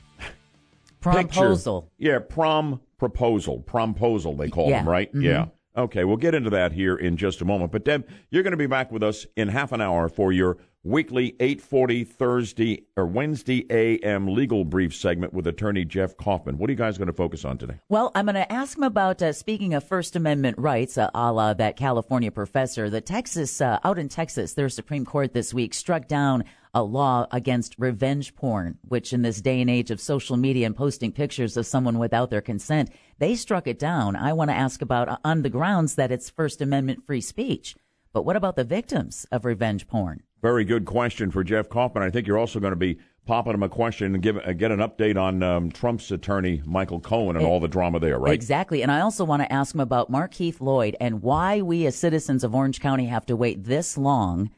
picture. Yeah, prom proposal. Promposal, they call Yeah. them, right? Mhm. Yeah. Okay, we'll get into that here in just a moment. But Deb, you're going to be back with us in half an hour for your weekly 8:40 Thursday or Wednesday AM legal brief segment with attorney Jeff Kaufman. What are you guys going to focus on today? Well, I'm going to ask him about uh, speaking of First Amendment rights, uh, a la that California professor. The Texas, uh, out in Texas, their Supreme Court this week struck down a law against revenge porn, which in this day and age of social media and posting pictures of someone without their consent, they struck it down. I want to ask about uh, on the grounds that it's First Amendment free speech. But what about the victims of revenge porn? Very good question for Jeff Kaufman. I think you're also going to be popping him a question and give uh, get an update on um, Trump's attorney Michael Cohen and E- all the drama there, right? Exactly. And I also want to ask him about Markeith Lloyd and why we as citizens of Orange County have to wait this long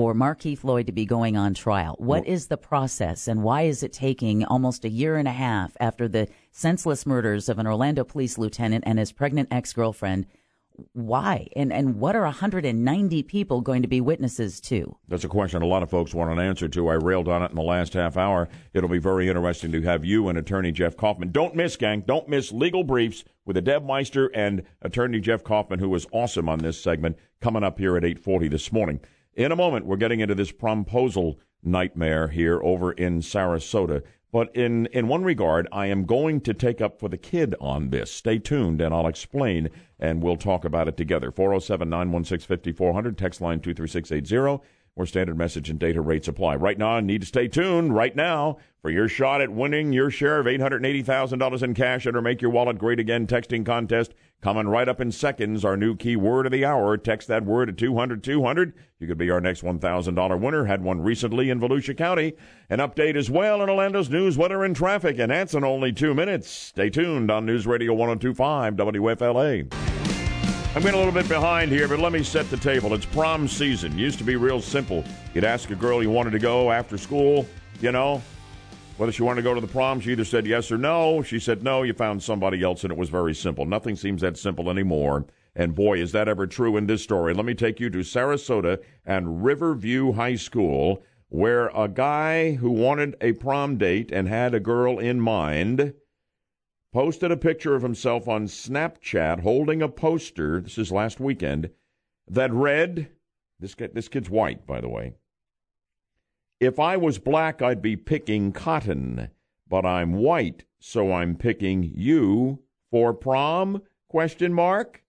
for Markeith Lloyd to be going on trial. What is the process and why is it taking almost a year and a half after the senseless murders of an Orlando police lieutenant and his pregnant ex-girlfriend? Why? And and what are 190 people going to be witnesses to? That's a question a lot of folks want an answer to. I railed on it in the last half hour. It'll be very interesting to have you and attorney Jeff Kaufman. Don't miss, gang. Don't miss legal briefs with a Deb Meister and attorney Jeff Kaufman, who was awesome on this segment, coming up here at 840 this morning. In a moment, we're getting into this promposal nightmare here over in Sarasota. But in, in one regard, I am going to take up for the kid on this. Stay tuned and I'll explain and we'll talk about it together. 407 916 5400, text line 23680, where standard message and data rates apply. Right now, I need to stay tuned right now for your shot at winning your share of $880,000 in cash and or make your wallet great again texting contest. Coming right up in seconds, our new key word of the hour. Text that word to 200 200. You could be our next $1,000 winner. Had one recently in Volusia County. An update as well in Orlando's news, weather, and traffic. And that's in only two minutes. Stay tuned on News Radio 1025 WFLA. I'm getting a little bit behind here, but let me set the table. It's prom season. Used to be real simple. You'd ask a girl you wanted to go after school, you know, whether she wanted to go to the prom. She either said yes or no. She said no. You found somebody else, and it was very simple. Nothing seems that simple anymore. And boy, is that ever true in this story. Let me take you to Sarasota and Riverview High School, where a guy who wanted a prom date and had a girl in mind posted a picture of himself on Snapchat holding a poster. This is last weekend that read, "This guy, this kid's white, by the way. If I was black, I'd be picking cotton, but I'm white, so I'm picking you for prom? Question mark.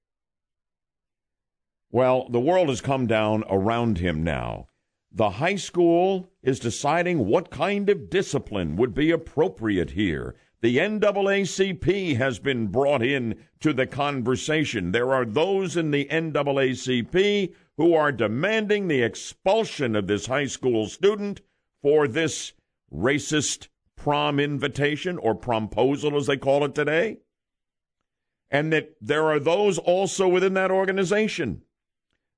Well, the world has come down around him now. The high school is deciding what kind of discipline would be appropriate here. The NAACP has been brought in to the conversation. There are those in the NAACP who are demanding the expulsion of this high school student for this racist prom invitation or promposal, as they call it today. And that there are those also within that organization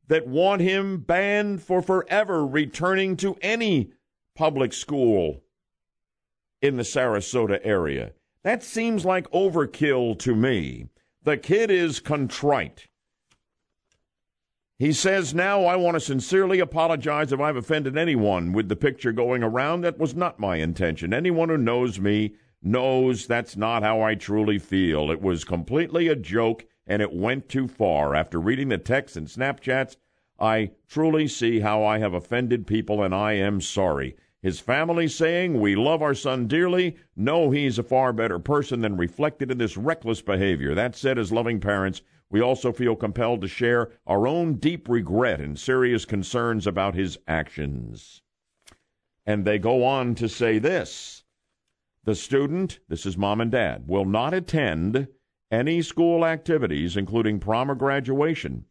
that want him banned for forever returning to any public school in the Sarasota area. That seems like overkill to me. The kid is contrite. He says, Now I want to sincerely apologize if I've offended anyone with the picture going around. That was not my intention. Anyone who knows me knows that's not how I truly feel. It was completely a joke and it went too far. After reading the texts and Snapchats, I truly see how I have offended people and I am sorry. His family saying, We love our son dearly, know he's a far better person than reflected in this reckless behavior. That said, as loving parents, we also feel compelled to share our own deep regret and serious concerns about his actions. And they go on to say this The student, this is mom and dad, will not attend any school activities, including prom or graduation.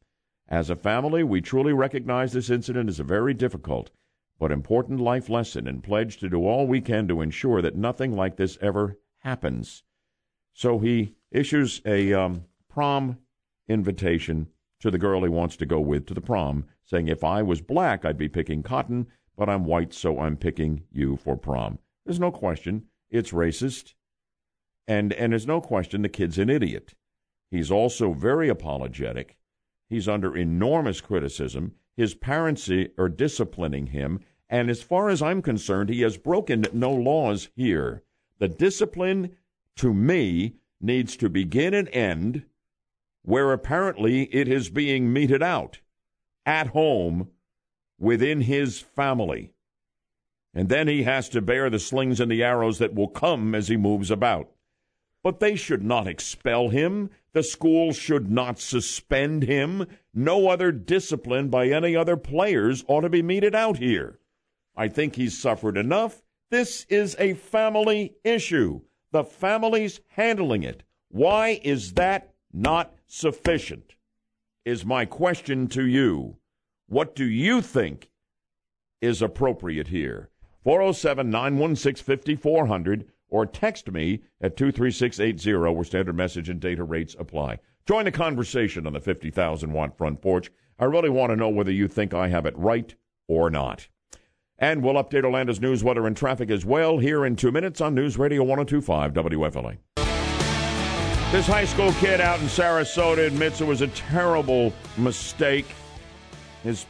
As a family, we truly recognize this incident as a very difficult but important life lesson and pledge to do all we can to ensure that nothing like this ever happens. So he issues a um, prom invitation to the girl he wants to go with to the prom, saying, If I was black, I'd be picking cotton, but I'm white, so I'm picking you for prom. There's no question it's racist. And, and there's no question the kid's an idiot. He's also very apologetic. He's under enormous criticism. His parents are disciplining him. And as far as I'm concerned, he has broken no laws here. The discipline, to me, needs to begin and end where apparently it is being meted out at home within his family. And then he has to bear the slings and the arrows that will come as he moves about. But they should not expel him. The school should not suspend him. No other discipline by any other players ought to be meted out here. I think he's suffered enough. This is a family issue. The family's handling it. Why is that not sufficient? Is my question to you. What do you think is appropriate here? 407 916 5400 or text me at 23680 where standard message and data rates apply. Join the conversation on the 50,000 watt front porch. I really want to know whether you think I have it right or not. And we'll update Orlando's news, weather, and traffic as well here in two minutes on News Radio 1025 WFLA. This high school kid out in Sarasota admits it was a terrible mistake. His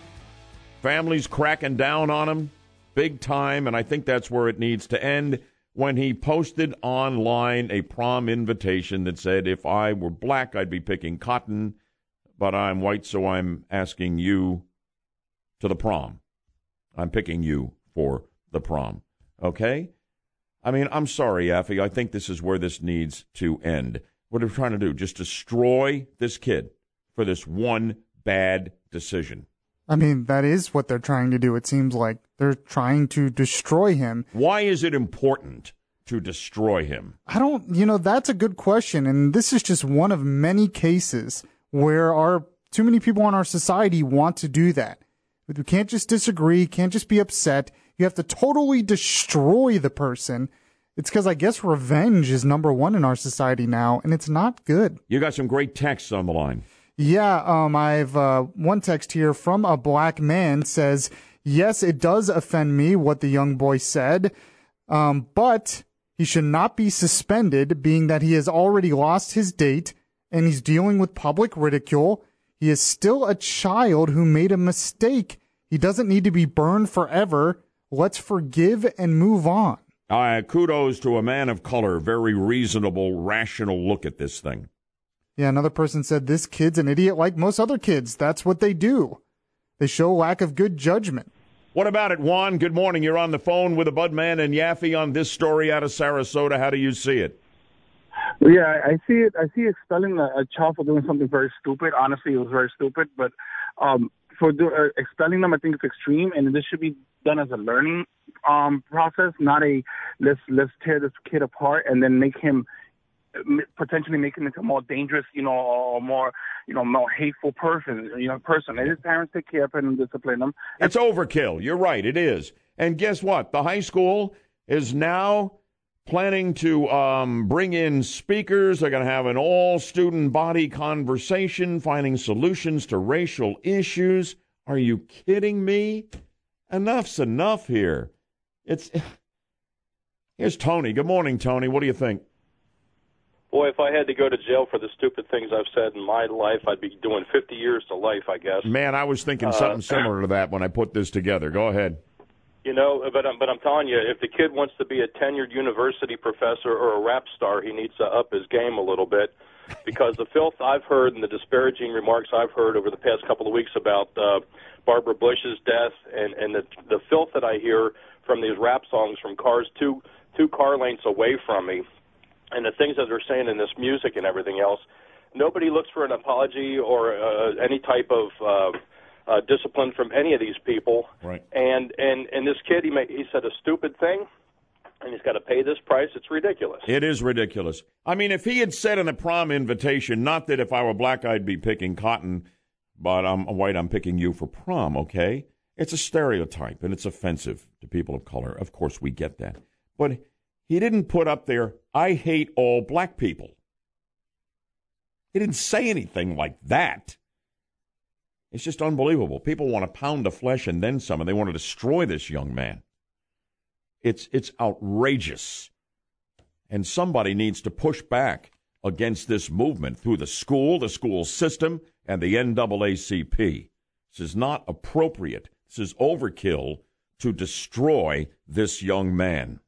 family's cracking down on him big time, and I think that's where it needs to end when he posted online a prom invitation that said, If I were black, I'd be picking cotton, but I'm white, so I'm asking you to the prom. I'm picking you for the prom. Okay? I mean, I'm sorry, Yaffee. I think this is where this needs to end. What are we trying to do? Just destroy this kid for this one bad decision. I mean, that is what they're trying to do. It seems like they're trying to destroy him. Why is it important to destroy him? I don't, you know, that's a good question. And this is just one of many cases where our too many people in our society want to do that. You can't just disagree, can't just be upset. You have to totally destroy the person. It's because I guess revenge is number one in our society now, and it's not good. You got some great texts on the line. Yeah, um, I've uh, one text here from a black man says, "Yes, it does offend me what the young boy said, um, but he should not be suspended, being that he has already lost his date and he's dealing with public ridicule. He is still a child who made a mistake. He doesn't need to be burned forever. Let's forgive and move on." Uh, kudos to a man of color. Very reasonable, rational look at this thing. Yeah, another person said this kid's an idiot like most other kids. That's what they do. They show lack of good judgment. What about it, Juan? Good morning. You're on the phone with the Budman and Yaffee on this story out of Sarasota. How do you see it? Well, yeah, I I see it. I see expelling a, a child for doing something very stupid. Honestly, it was very stupid. But um, for do, uh, expelling them, I think it's extreme, and this should be done as a learning um, process, not a let's let's tear this kid apart and then make him potentially make him into a more dangerous, you know, or more you know more hateful person. You know, person. And his parents take care of him and discipline him. It's overkill. You're right. It is. And guess what? The high school is now planning to um, bring in speakers. They're going to have an all student body conversation, finding solutions to racial issues. Are you kidding me? Enough's enough here. It's. Here's Tony. Good morning, Tony. What do you think? Boy, if I had to go to jail for the stupid things I've said in my life, I'd be doing 50 years to life, I guess. Man, I was thinking Uh, something similar to that when I put this together. Go ahead. You know, but I'm, but I'm telling you, if the kid wants to be a tenured university professor or a rap star, he needs to up his game a little bit, because the filth I've heard and the disparaging remarks I've heard over the past couple of weeks about uh, Barbara Bush's death and and the the filth that I hear from these rap songs from cars two two car lengths away from me, and the things that they're saying in this music and everything else, nobody looks for an apology or uh, any type of. Uh, uh, discipline from any of these people, right? And and and this kid, he made, he said a stupid thing, and he's got to pay this price. It's ridiculous. It is ridiculous. I mean, if he had said in the prom invitation, not that if I were black I'd be picking cotton, but I'm white, I'm picking you for prom, okay? It's a stereotype and it's offensive to people of color. Of course, we get that. But he didn't put up there, I hate all black people. He didn't say anything like that. It's just unbelievable. People want a pound of flesh and then some, and they want to destroy this young man. It's it's outrageous. And somebody needs to push back against this movement through the school, the school system, and the NAACP. This is not appropriate. This is overkill to destroy this young man.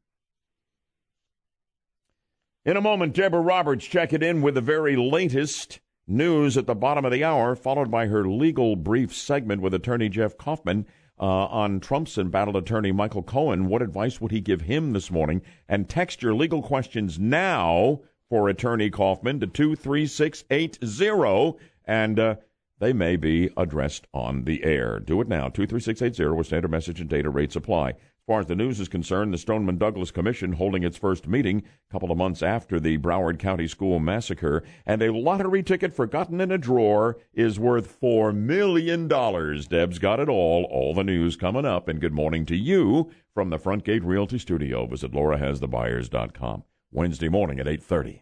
In a moment, Deborah Roberts checking in with the very latest news at the bottom of the hour, followed by her legal brief segment with attorney Jeff Kaufman uh, on Trump's embattled attorney Michael Cohen. What advice would he give him this morning? And text your legal questions now for attorney Kaufman to 23680, and uh, they may be addressed on the air. Do it now, 23680, with standard message and data rates apply. As far as the news is concerned, the Stoneman Douglas Commission holding its first meeting a couple of months after the Broward County School massacre, and a lottery ticket forgotten in a drawer is worth $4 million. Deb's got it all. All the news coming up, and good morning to you from the Front Gate Realty Studio. Visit laurahasthebuyers.com. Wednesday morning at 8.30.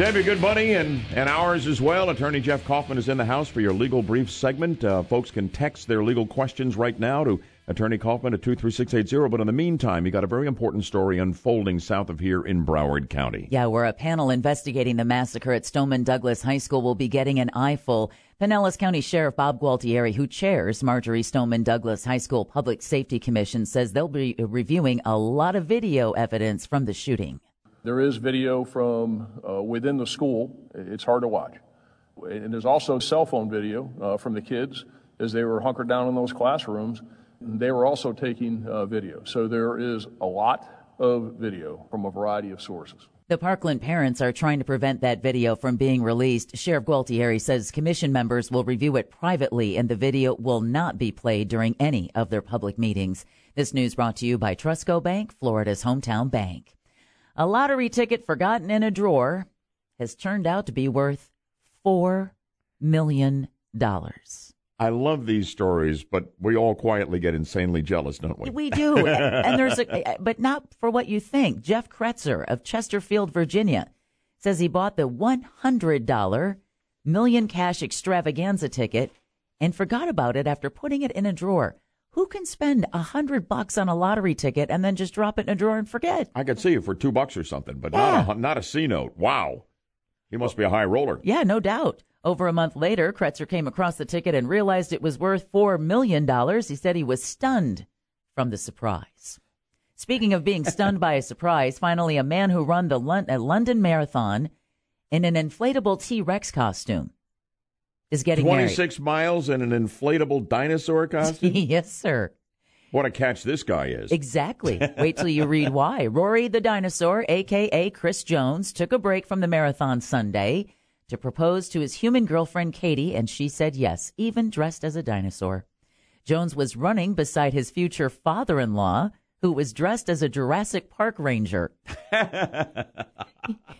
Debbie, good buddy, and, and ours as well. Attorney Jeff Kaufman is in the house for your legal brief segment. Uh, folks can text their legal questions right now to Attorney Kaufman at 23680. But in the meantime, you got a very important story unfolding south of here in Broward County. Yeah, where a panel investigating the massacre at Stoneman Douglas High School will be getting an eyeful. Pinellas County Sheriff Bob Gualtieri, who chairs Marjory Stoneman Douglas High School Public Safety Commission, says they'll be reviewing a lot of video evidence from the shooting. There is video from uh, within the school. It's hard to watch. And there's also cell phone video uh, from the kids as they were hunkered down in those classrooms. They were also taking uh, video. So there is a lot of video from a variety of sources. The Parkland parents are trying to prevent that video from being released. Sheriff Gualtieri says commission members will review it privately and the video will not be played during any of their public meetings. This news brought to you by Trustco Bank, Florida's hometown bank. A lottery ticket forgotten in a drawer has turned out to be worth $4 million. I love these stories, but we all quietly get insanely jealous, don't we? We do. (laughs) and there's a, but not for what you think. Jeff Kretzer of Chesterfield, Virginia says he bought the $100 million cash extravaganza ticket and forgot about it after putting it in a drawer. Who can spend a hundred bucks on a lottery ticket and then just drop it in a drawer and forget? I could see it for two bucks or something, but Yeah. not a not a C note. Wow, he must be a high roller. Yeah, no doubt. Over a month later, Kretzer came across the ticket and realized it was worth $4 million. He said he was stunned from the surprise. Speaking of being stunned by a surprise, finally, a man who ran the London Marathon in an inflatable T Rex costume is getting Twenty married. six miles in an inflatable dinosaur (laughs) costume. yes, sir. What a catch this guy is. Exactly. (laughs) Wait till you read why. Rory the dinosaur, aka Chris Jones, took a break from the marathon Sunday to propose to his human girlfriend Katie, and she said yes, even dressed as a dinosaur. Jones was running beside his future father in law, who was dressed as a Jurassic Park ranger. (laughs)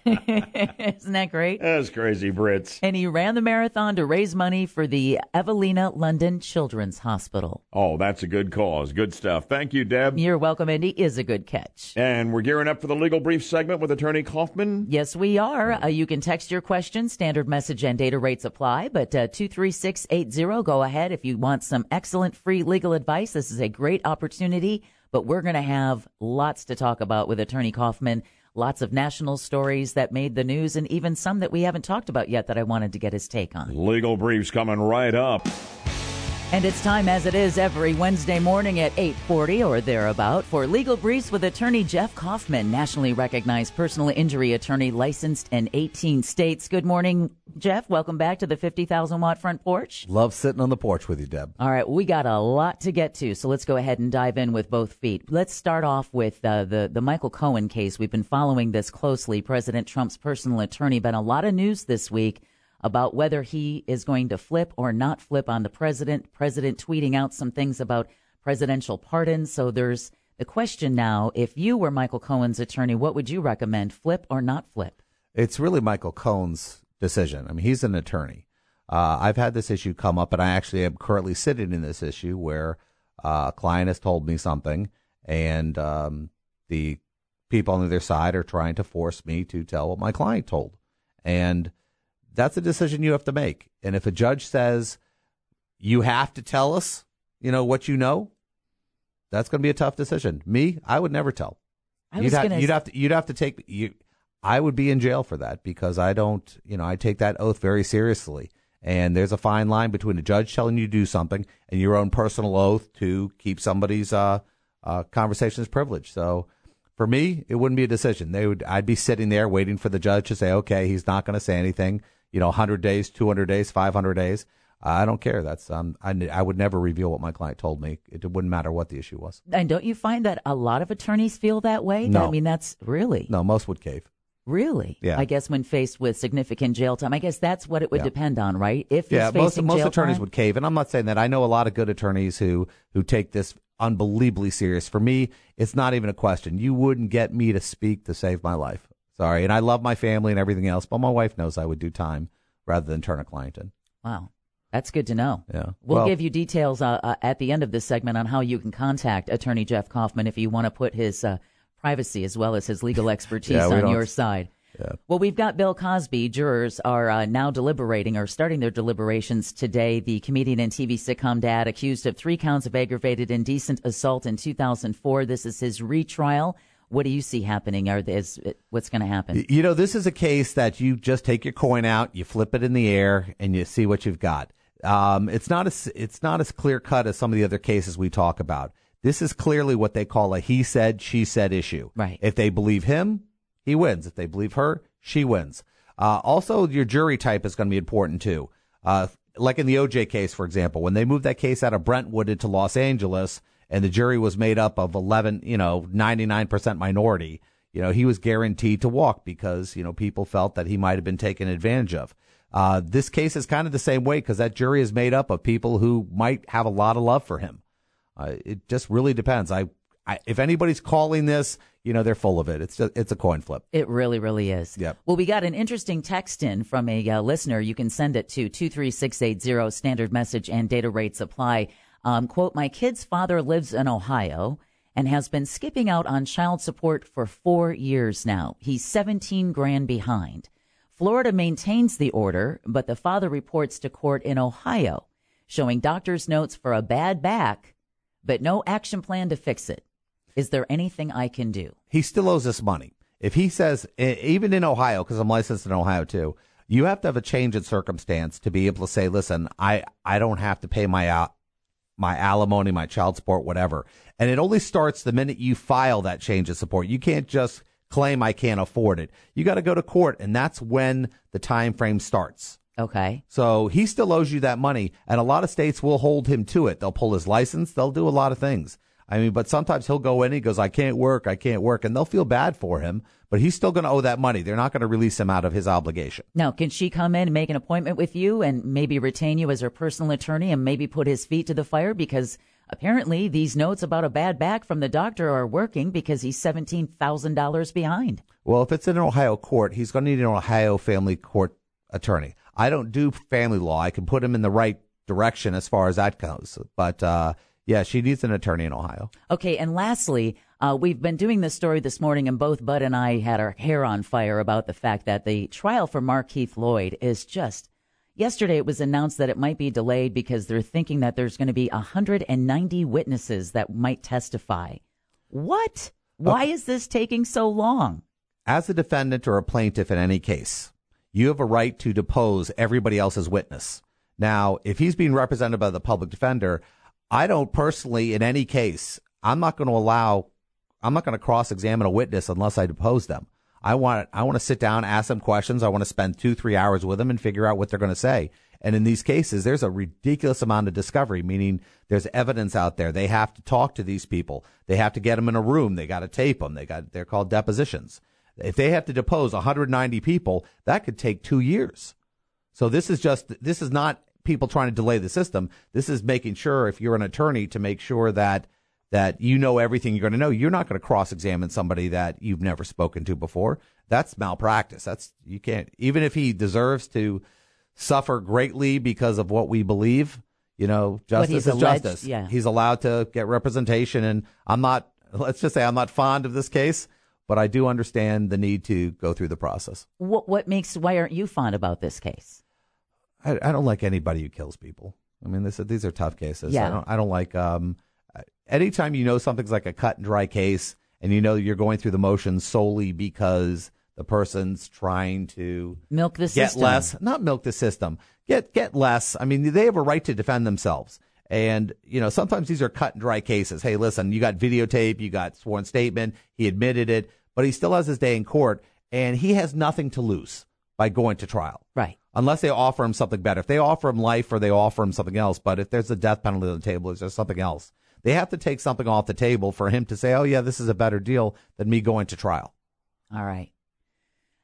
Isn't that great? That's crazy, Brits. And he ran the marathon to raise money for the Evelina London Children's Hospital. Oh, that's a good cause. Good stuff. Thank you, Deb. You're welcome, Andy. Is a good catch. And we're gearing up for the legal brief segment with Attorney Kaufman. Yes, we are. Uh, you can text your questions. Standard message and data rates apply, but uh, 23680, go ahead if you want some excellent free legal advice. This is a great opportunity, but we're going to have lots to talk about with Attorney Kaufman. Lots of national stories that made the news and even some that we haven't talked about yet that I wanted to get his take on. Legal briefs coming right up. And it's time as it is every Wednesday morning at 8:40 or thereabout for legal briefs with attorney Jeff Kaufman, nationally recognized personal injury attorney licensed in 18 states. Good morning, Jeff. Welcome back to the 50,000 watt front porch. Love sitting on the porch with you, Deb. All right, we got a lot to get to, so let's go ahead and dive in with both feet. Let's start off with uh, the the Michael Cohen case. We've been following this closely. President Trump's personal attorney. Been a lot of news this week about whether he is going to flip or not flip on the president. President tweeting out some things about presidential pardons. So there's the question now: If you were Michael Cohen's attorney, what would you recommend, flip or not flip? It's really Michael Cohen's decision. I mean, he's an attorney. Uh, I've had this issue come up, and I actually am currently sitting in this issue where uh, a client has told me something, and um, the people on the other side are trying to force me to tell what my client told. And that's a decision you have to make. And if a judge says you have to tell us, you know, what you know, that's going to be a tough decision. Me, I would never tell. I you'd, was have, gonna you'd have to you'd have to take you. I would be in jail for that because I don't, you know, I take that oath very seriously. And there's a fine line between a judge telling you to do something and your own personal oath to keep somebody's uh, uh, conversations privileged. So for me, it wouldn't be a decision. They would, I'd be sitting there waiting for the judge to say, okay, he's not going to say anything. You know, 100 days, 200 days, 500 days. I don't care. That's um, I, I would never reveal what my client told me. It wouldn't matter what the issue was. And don't you find that a lot of attorneys feel that way? No. I mean, that's really, No, most would cave. really. Yeah. I guess when faced with significant jail time, I guess that's what it would Yeah. depend on, right? If yeah, most most attorneys time, would cave, and I'm not saying that. I know a lot of good attorneys who who take this unbelievably serious. For me, it's not even a question. You wouldn't get me to speak to save my life. Sorry, and I love my family and everything else, but my wife knows I would do time rather than turn a client in. Wow. That's good to know. Yeah. We'll Well- give you details uh, uh, at the end of this segment on how you can contact Attorney Jeff Kaufman if you want to put his uh, privacy as well as his legal (laughs) expertise Yeah, on your side. Yeah. Well, we've got Bill Cosby. Jurors are uh, now deliberating or starting their deliberations today. The comedian and TV sitcom dad accused of three counts of aggravated indecent assault in 2004. This is his retrial. What do you see happening? Are is what's going to happen? You know, this is a case that you just take your coin out, you flip it in the air, and you see what you've got. Um, it's not as it's not as clear cut as some of the other cases we talk about. This is clearly what they call a he said she said issue. Right. If they believe him, he wins. If they believe her, she wins. Uh, also, your jury type is going to be important too. Uh, like in the OJ case, for example, when they moved that case out of Brentwood into Los Angeles, and the jury was made up of eleven, you know, ninety nine percent minority. You know, he was guaranteed to walk because you know people felt that he might have been taken advantage of. Uh, this case is kind of the same way because that jury is made up of people who might have a lot of love for him. Uh, it just really depends. I, I, if anybody's calling this, you know, they're full of it. It's just, it's a coin flip. It really, really is. Yep. Well, we got an interesting text in from a uh, listener. You can send it to 23680, standard message and data rates apply. Um, quote, my kid's father lives in Ohio and has been skipping out on child support for four years now. He's 17 grand behind. Florida maintains the order, but the father reports to court in Ohio, showing doctor's notes for a bad back, but no action plan to fix it. Is there anything I can do? he still owes us money. If he says, even in Ohio, because I'm licensed in Ohio too, you have to have a change in circumstance to be able to say, listen, I, I don't have to pay my out, my alimony, my child support, whatever. And it only starts the minute you file that change of support. You can't just claim I can't afford it. You got to go to court, and that's when the time frame starts. Okay. So he still owes you that money, and a lot of states will hold him to it. They'll pull his license. They'll do a lot of things. I mean, but sometimes he'll go in and he goes, I can't work, I can't work, and they'll feel bad for him, but he's still going to owe that money. They're not going to release him out of his obligation. Now, can she come in and make an appointment with you and maybe retain you as her personal attorney and maybe put his feet to the fire? Because apparently these notes about a bad back from the doctor are working because he's $17,000 behind. Well, if it's in an Ohio court, he's going to need an Ohio family court attorney. I don't do family law. I can put him in the right direction as far as that goes. But uh, yeah, she needs an attorney in Ohio. Okay, and lastly, uh, we've been doing this story this morning, and both Bud and I had our hair on fire about the fact that the trial for Markeith Lloyd is just. Yesterday, it was announced that it might be delayed because they're thinking that there's going to be 190 witnesses that might testify. What? Why is this taking so long? As a defendant or a plaintiff in any case, you have a right to depose everybody else's witness. Now, if he's being represented by the public defender, I don't personally, in any case, I'm not going to allow, I'm not going to cross examine a witness unless I depose them. I want, I want to sit down, ask them questions. I want to spend two, three hours with them and figure out what they're going to say. And in these cases, there's a ridiculous amount of discovery, meaning there's evidence out there. They have to talk to these people. They have to get them in a room. They got to tape them. They got, they're called depositions. If they have to depose 190 people, that could take two years. So this is just, this is not people trying to delay the system. This is making sure if you're an attorney to make sure that that you know everything you're going to know. You're not going to cross examine somebody that you've never spoken to before. That's malpractice. That's you can't even if he deserves to suffer greatly because of what we believe, you know, justice is alleged- justice. yeah. He's allowed to get representation and I'm not let's just say I'm not fond of this case, but I do understand the need to go through the process. What, what makes, why aren't you fond about this case? I, I don't like anybody who kills people. I mean, this, these are tough cases. Yeah. I don't, I don't like, um, anytime you know something's like a cut and dry case and you know you're going through the motions solely because the person's trying to Milk the system get system. less, not milk the system, get, get less. I mean, they have a right to defend themselves. And, you know, sometimes these are cut and dry cases. Hey, listen, you got videotape, you got sworn statement, he admitted it, but he still has his day in court and he has nothing to lose by going to trial. Right. Unless they offer him something better. If they offer him life or they offer him something else, but if there's a death penalty on the table, is there something else? They have to take something off the table for him to say, oh, yeah, this is a better deal than me going to trial. All right.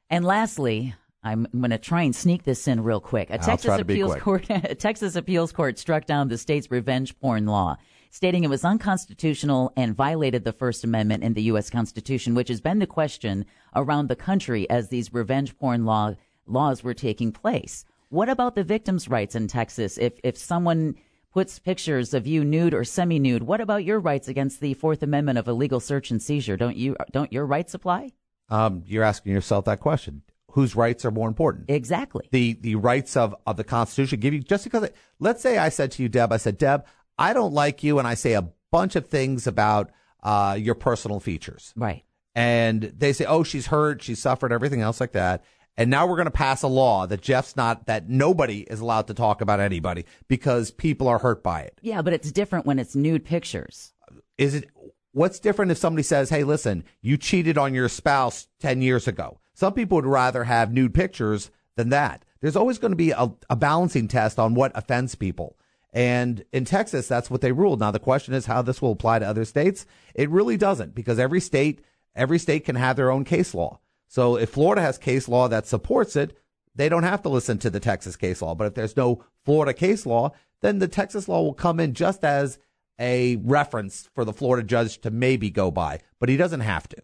And lastly, I'm going to try and sneak this in real quick. A Texas try to be appeals court, (laughs) a Texas appeals court struck down the state's revenge porn law, stating it was unconstitutional and violated the First Amendment in the U.S. Constitution, which has been the question around the country as these revenge porn law laws were taking place. What about the victims' rights in Texas? If if someone puts pictures of you nude or semi-nude, what about your rights against the Fourth Amendment of illegal search and seizure? Don't you don't your rights apply? Um, you're asking yourself that question. Whose rights are more important? Exactly. The the rights of, of the Constitution give you just because it, let's say I said to you, Deb, I said, Deb, I don't like you and I say a bunch of things about uh, your personal features. Right. And they say, Oh, she's hurt, she's suffered, everything else like that. And now we're going to pass a law that Jeff's not, that nobody is allowed to talk about anybody because people are hurt by it. Yeah, but it's different when it's nude pictures. Is it, what's different if somebody says, Hey, listen, you cheated on your spouse 10 years ago? Some people would rather have nude pictures than that. There's always going to be a, a balancing test on what offends people. And in Texas, that's what they ruled. Now, the question is how this will apply to other states. It really doesn't because every state, every state can have their own case law. So if Florida has case law that supports it, they don't have to listen to the Texas case law. But if there's no Florida case law, then the Texas law will come in just as a reference for the Florida judge to maybe go by, but he doesn't have to.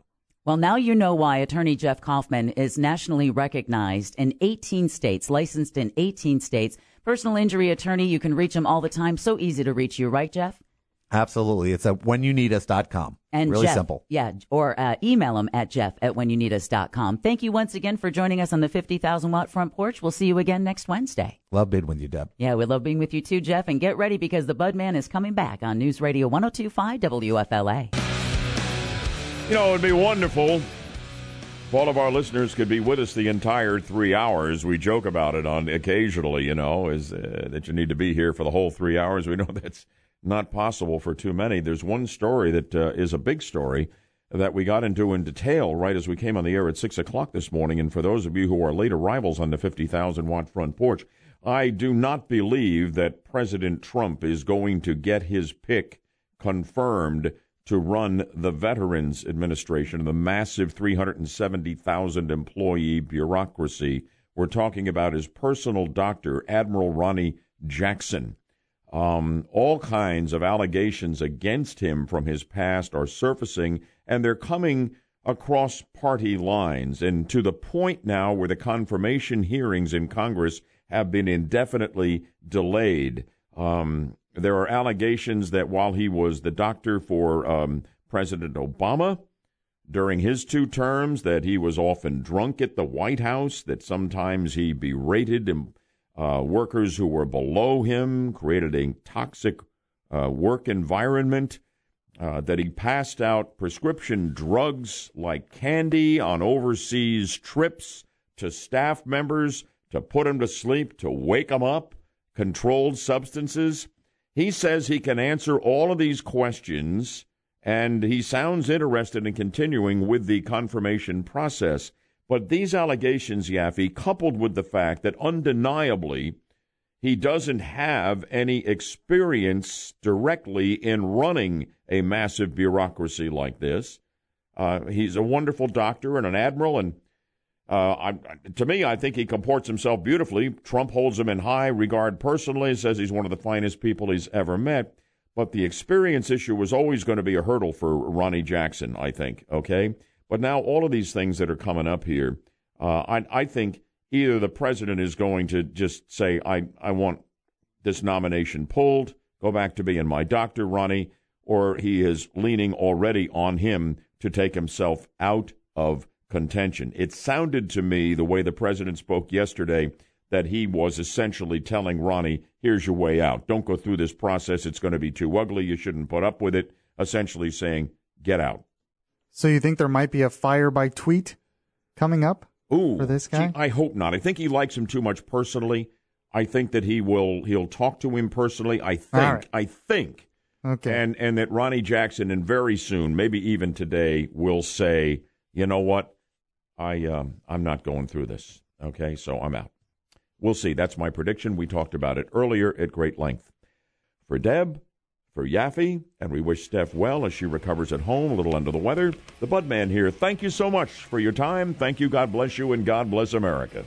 Well, now you know why attorney Jeff Kaufman is nationally recognized in 18 states, licensed in 18 states. Personal injury attorney, you can reach him all the time. So easy to reach you, right, Jeff? Absolutely. It's at whenyouneedus.com. And really Jeff, simple. Yeah, or uh, email them at jeff at whenyouneedus.com. Thank you once again for joining us on the 50,000 watt front porch. We'll see you again next Wednesday. Love being with you, Deb. Yeah, we love being with you too, Jeff. And get ready because the Budman is coming back on News Radio 1025 WFLA. You know, it'd be wonderful if all of our listeners could be with us the entire three hours. We joke about it on occasionally, you know, is uh, that you need to be here for the whole three hours. We know (laughs) that's not possible for too many. There's one story that uh, is a big story that we got into in detail right as we came on the air at six o'clock this morning. And for those of you who are late arrivals on the 50,000 watt front porch, I do not believe that President Trump is going to get his pick confirmed to run the Veterans Administration, the massive 370,000 employee bureaucracy. We're talking about his personal doctor, Admiral Ronny Jackson. Um, all kinds of allegations against him from his past are surfacing, and they're coming across party lines and to the point now where the confirmation hearings in Congress have been indefinitely delayed. Um, there are allegations that while he was the doctor for um, President Obama during his two terms, that he was often drunk at the White House, that sometimes he berated uh, workers who were below him, created a toxic uh, work environment, uh, that he passed out prescription drugs like candy on overseas trips to staff members to put them to sleep, to wake them up, controlled substances. He says he can answer all of these questions, and he sounds interested in continuing with the confirmation process. But these allegations, Yaffee, coupled with the fact that undeniably he doesn't have any experience directly in running a massive bureaucracy like this. Uh, he's a wonderful doctor and an admiral, and uh, I, to me, I think he comports himself beautifully. Trump holds him in high regard personally, says he's one of the finest people he's ever met. But the experience issue was always going to be a hurdle for Ronny Jackson, I think. Okay, but now all of these things that are coming up here, uh, I, I think either the president is going to just say, "I I want this nomination pulled, go back to being my doctor, Ronny," or he is leaning already on him to take himself out of contention. It sounded to me, the way the president spoke yesterday, that he was essentially telling Ronny, here's your way out. Don't go through this process. It's going to be too ugly. You shouldn't put up with it. Essentially saying, get out. So you think there might be a fire by tweet coming up Ooh, for this guy? Gee, I hope not. I think he likes him too much personally. I think that he will he'll talk to him personally. I think right. I think. Okay. And and that Ronny Jackson and very soon, maybe even today, will say, you know what? I um, I'm not going through this. Okay, so I'm out. We'll see. That's my prediction. We talked about it earlier at great length. For Deb, for Yaffee, and we wish Steph well as she recovers at home, a little under the weather. The Budman here. Thank you so much for your time. Thank you. God bless you, and God bless America.